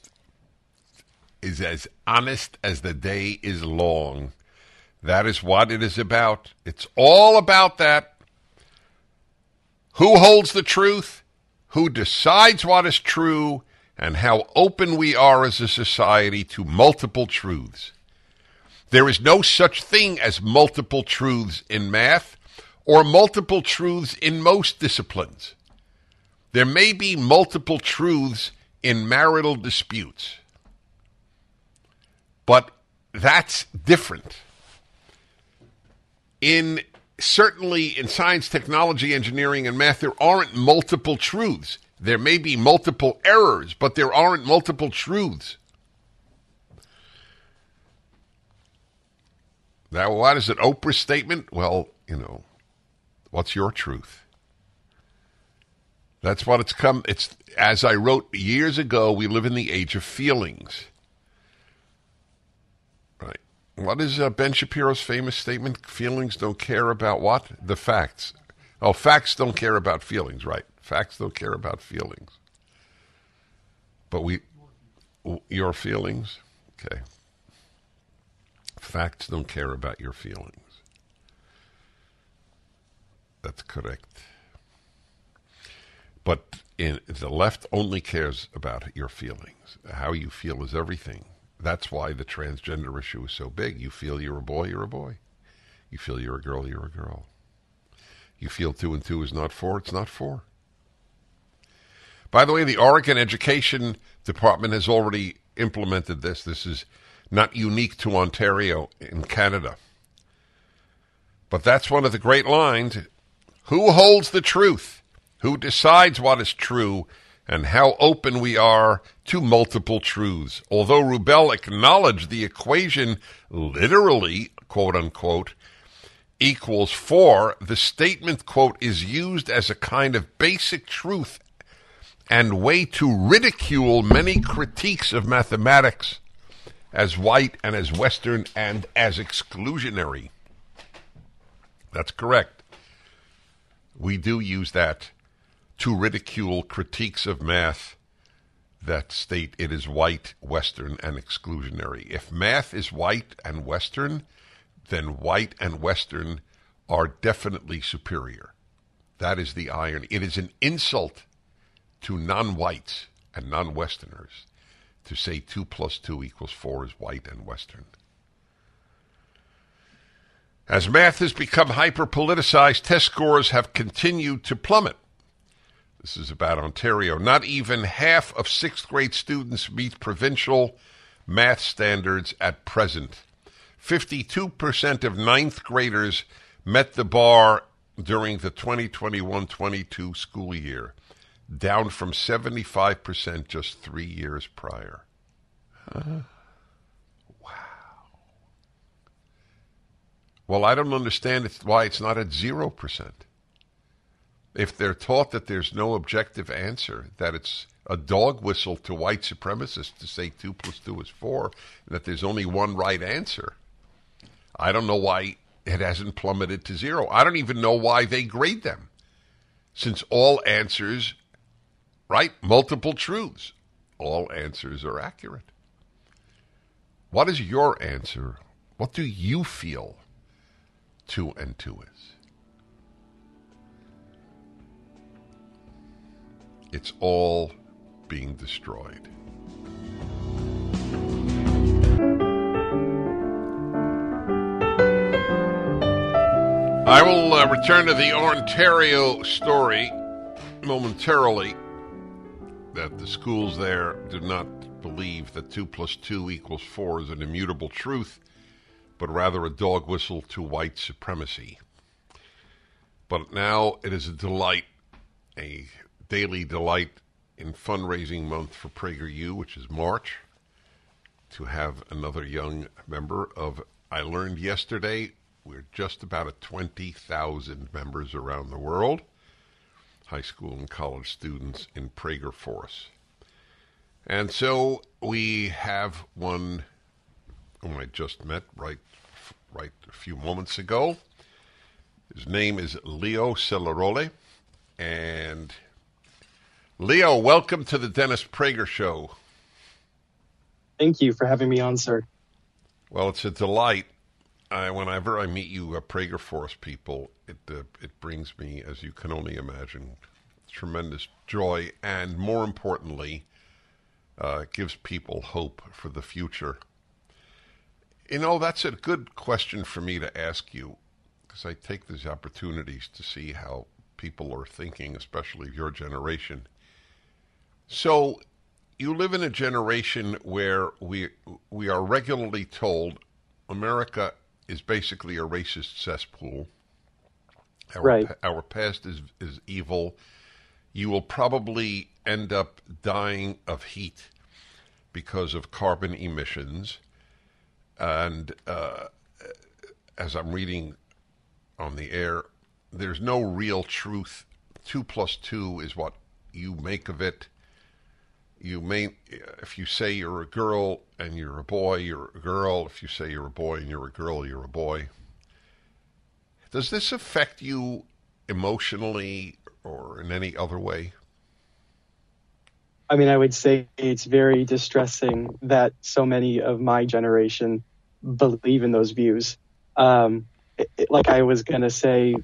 is as honest as the day is long. That is what it is about. It's all about that. Who holds the truth? Who decides what is true? And how open we are as a society to multiple truths. There is no such thing as multiple truths in math or multiple truths in most disciplines. There may be multiple truths in marital disputes, but that's different. In certainly in science, technology, engineering, and math, there aren't multiple truths. There may be multiple errors, but there aren't multiple truths. Now, what is an Oprah statement? Well, you know, what's your truth? That's what it's come. It's as I wrote years ago. We live in the age of feelings. What is uh, Ben Shapiro's famous statement? Feelings don't care about what? The facts. Oh, facts don't care about feelings. Right. Facts don't care about feelings. But we, your feelings, okay. Facts don't care about your feelings. That's correct. But in, the left only cares about your feelings. How you feel is everything. That's why the transgender issue is so big. You feel you're a boy, you're a boy. You feel you're a girl, you're a girl. You feel two and two is not four, it's not four. By the way, the Oregon Education Department has already implemented this. This is not unique to Ontario in Canada. But that's one of the great lines. Who holds the truth? Who decides what is true? And how open we are to multiple truths. Although Rubel acknowledged the equation literally, quote unquote, equals four, the statement, quote, is used as a kind of basic truth and way to ridicule many critiques of mathematics as white and as Western and as exclusionary. That's correct. We do use that to ridicule critiques of math that state it is white, Western, and exclusionary. If math is white and Western, then white and Western are definitely superior. That is the irony. It is an insult to non whites and non Westerners to say 2 plus 2 equals 4 is white and Western. As math has become hyper politicized, test scores have continued to plummet. This is about Ontario. Not even half of sixth grade students meet provincial math standards at present. 52% of ninth graders met the bar during the 2021 22 school year. down from 75% just three years prior. Wow. Well, I don't understand why it's not at 0%. If they're taught that there's no objective answer, that it's a dog whistle to white supremacists to say 2 plus 2 is 4, and that there's only one right answer, I don't know why it hasn't plummeted to zero. I don't even know why they grade them, since all answers, right, multiple truths, all answers are accurate. What is your answer? What do you feel two and two is? It's all being destroyed. I will uh, return to the Ontario story momentarily. That the schools there do not believe that 2 plus 2 equals 4 is an immutable truth, but rather a dog whistle to white supremacy. But now it is a delight, a daily delight in fundraising month for PragerU, which is March, to have another young member of I Learned Yesterday. We're just about at 20,000 members around the world, high school and college students in Prager Force. And so we have one whom I just met right, right a few moments ago. His name is Leo Sellarole, and Leo, welcome to the Dennis Prager Show. Thank you for having me on, sir. Well, it's a delight. I, whenever I meet you, uh, Prager Force people, it uh, it brings me, as you can only imagine, tremendous joy, and more importantly, uh, gives people hope for the future. You know, that's a good question for me to ask you, because I take these opportunities to see how people are thinking, especially your generation. So you live in a generation where we we are regularly told America is basically a racist cesspool. Our, right. Our past is is evil. You will probably end up dying of heat because of carbon emissions. And uh, as I'm reading on the air, there's no real truth. Two plus two is what you make of it you may if you say you're a girl and you're a boy you're a girl. If you say you're a boy and you're a girl you're a boy. Does this affect you emotionally or in any other way? I mean i would say it's very distressing that so many of my generation believe in those views. Um, it, it, like i was going to say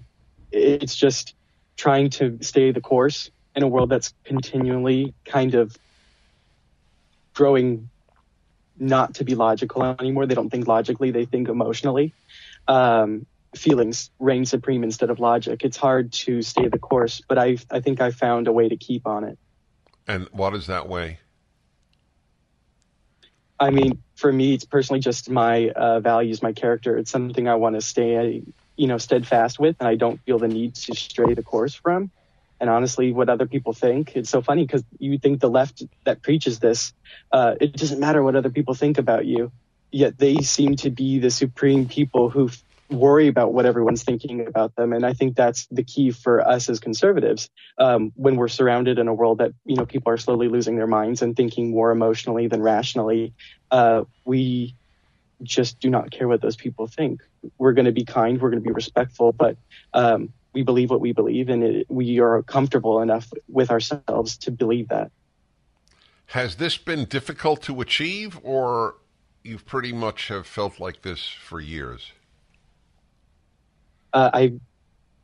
it's just trying to stay the course in a world that's continually kind of growing not to be logical anymore. They don't think logically, they think emotionally. Um, feelings reign supreme instead of logic. It's hard to stay the course, but I I think I found a way to keep on it. And what is that way? I mean, for me, it's personally just my uh, values, my character. It's something I want to stay, you know, steadfast with, and I don't feel the need to stray the course from and honestly what other people think. It's so funny because you think the left that preaches this, uh, it doesn't matter what other people think about you, yet they seem to be the supreme people who f- worry about what everyone's thinking about them. And I think that's the key for us as conservatives um, when we're surrounded in a world that you know people are slowly losing their minds and thinking more emotionally than rationally. Uh, we just do not care what those people think. We're going to be kind, we're going to be respectful, but um, we believe what we believe, and it, we are comfortable enough with ourselves to believe that. Has this been difficult to achieve, or you've pretty much have felt like this for years? Uh, I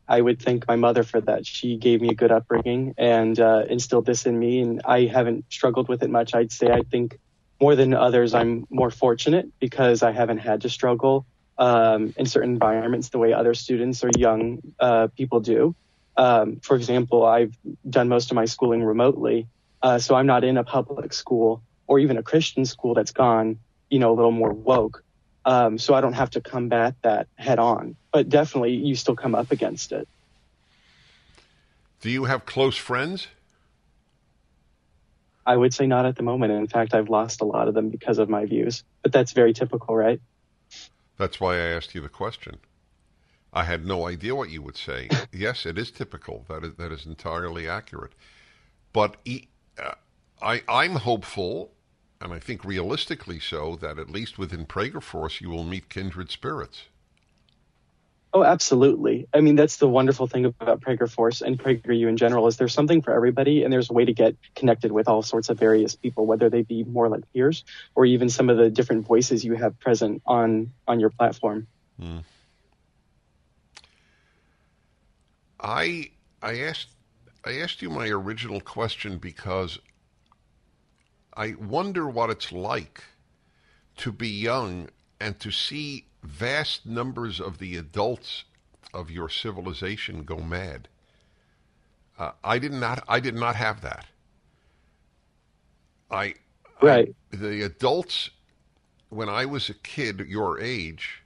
I would thank my mother for that. She gave me a good upbringing and uh, instilled this in me, and I haven't struggled with it much. I'd say I think more than others, I'm more fortunate because I haven't had to struggle um, in certain environments the way other students or young uh, people do. Um, for example, I've done most of my schooling remotely, uh, so I'm not in a public school or even a Christian school that's gone, you know, a little more woke. Um, so I don't have to combat that head on, but definitely you still come up against it. Do you have close friends? I would say not at the moment. In fact, I've lost a lot of them because of my views. But that's very typical, right? That's why I asked you the question. I had no idea what you would say. yes, it is typical. That is that is entirely accurate. But uh, I I'm hopeful, and I think realistically so, that at least within Prager Force you will meet kindred spirits. Oh, absolutely. I mean, that's the wonderful thing about Prager Force and PragerU in general is there's something for everybody, and there's a way to get connected with all sorts of various people, whether they be more like peers or even some of the different voices you have present on on your platform. Hmm. I I asked I asked you my original question because I wonder what it's like to be young and to see vast numbers of the adults of your civilization go mad. Uh, I did not. I did not have that. I right. I, the adults when I was a kid, your age,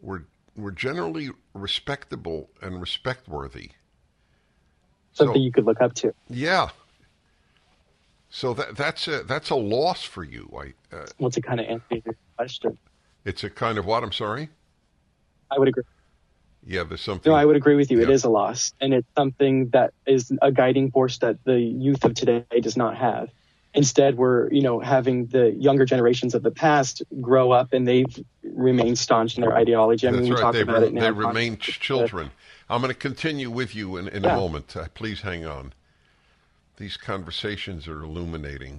were were generally respectable and respectworthy. Something so, you could look up to. Yeah. So that that's a that's a loss for you. I uh, well, to kind of answer your question. It's a kind of what? I'm sorry? I would agree. Yeah, there's something. No, I would agree with you. Yeah. It is a loss. And it's something that is a guiding force that the youth of today does not have. Instead, we're, you know, having the younger generations of the past grow up and they've remained staunch in their ideology. I mean, That's we right. talk they about re- it now. They remain children. I'm going to continue with you in, in yeah. a moment. Uh, please hang on. These conversations are illuminating.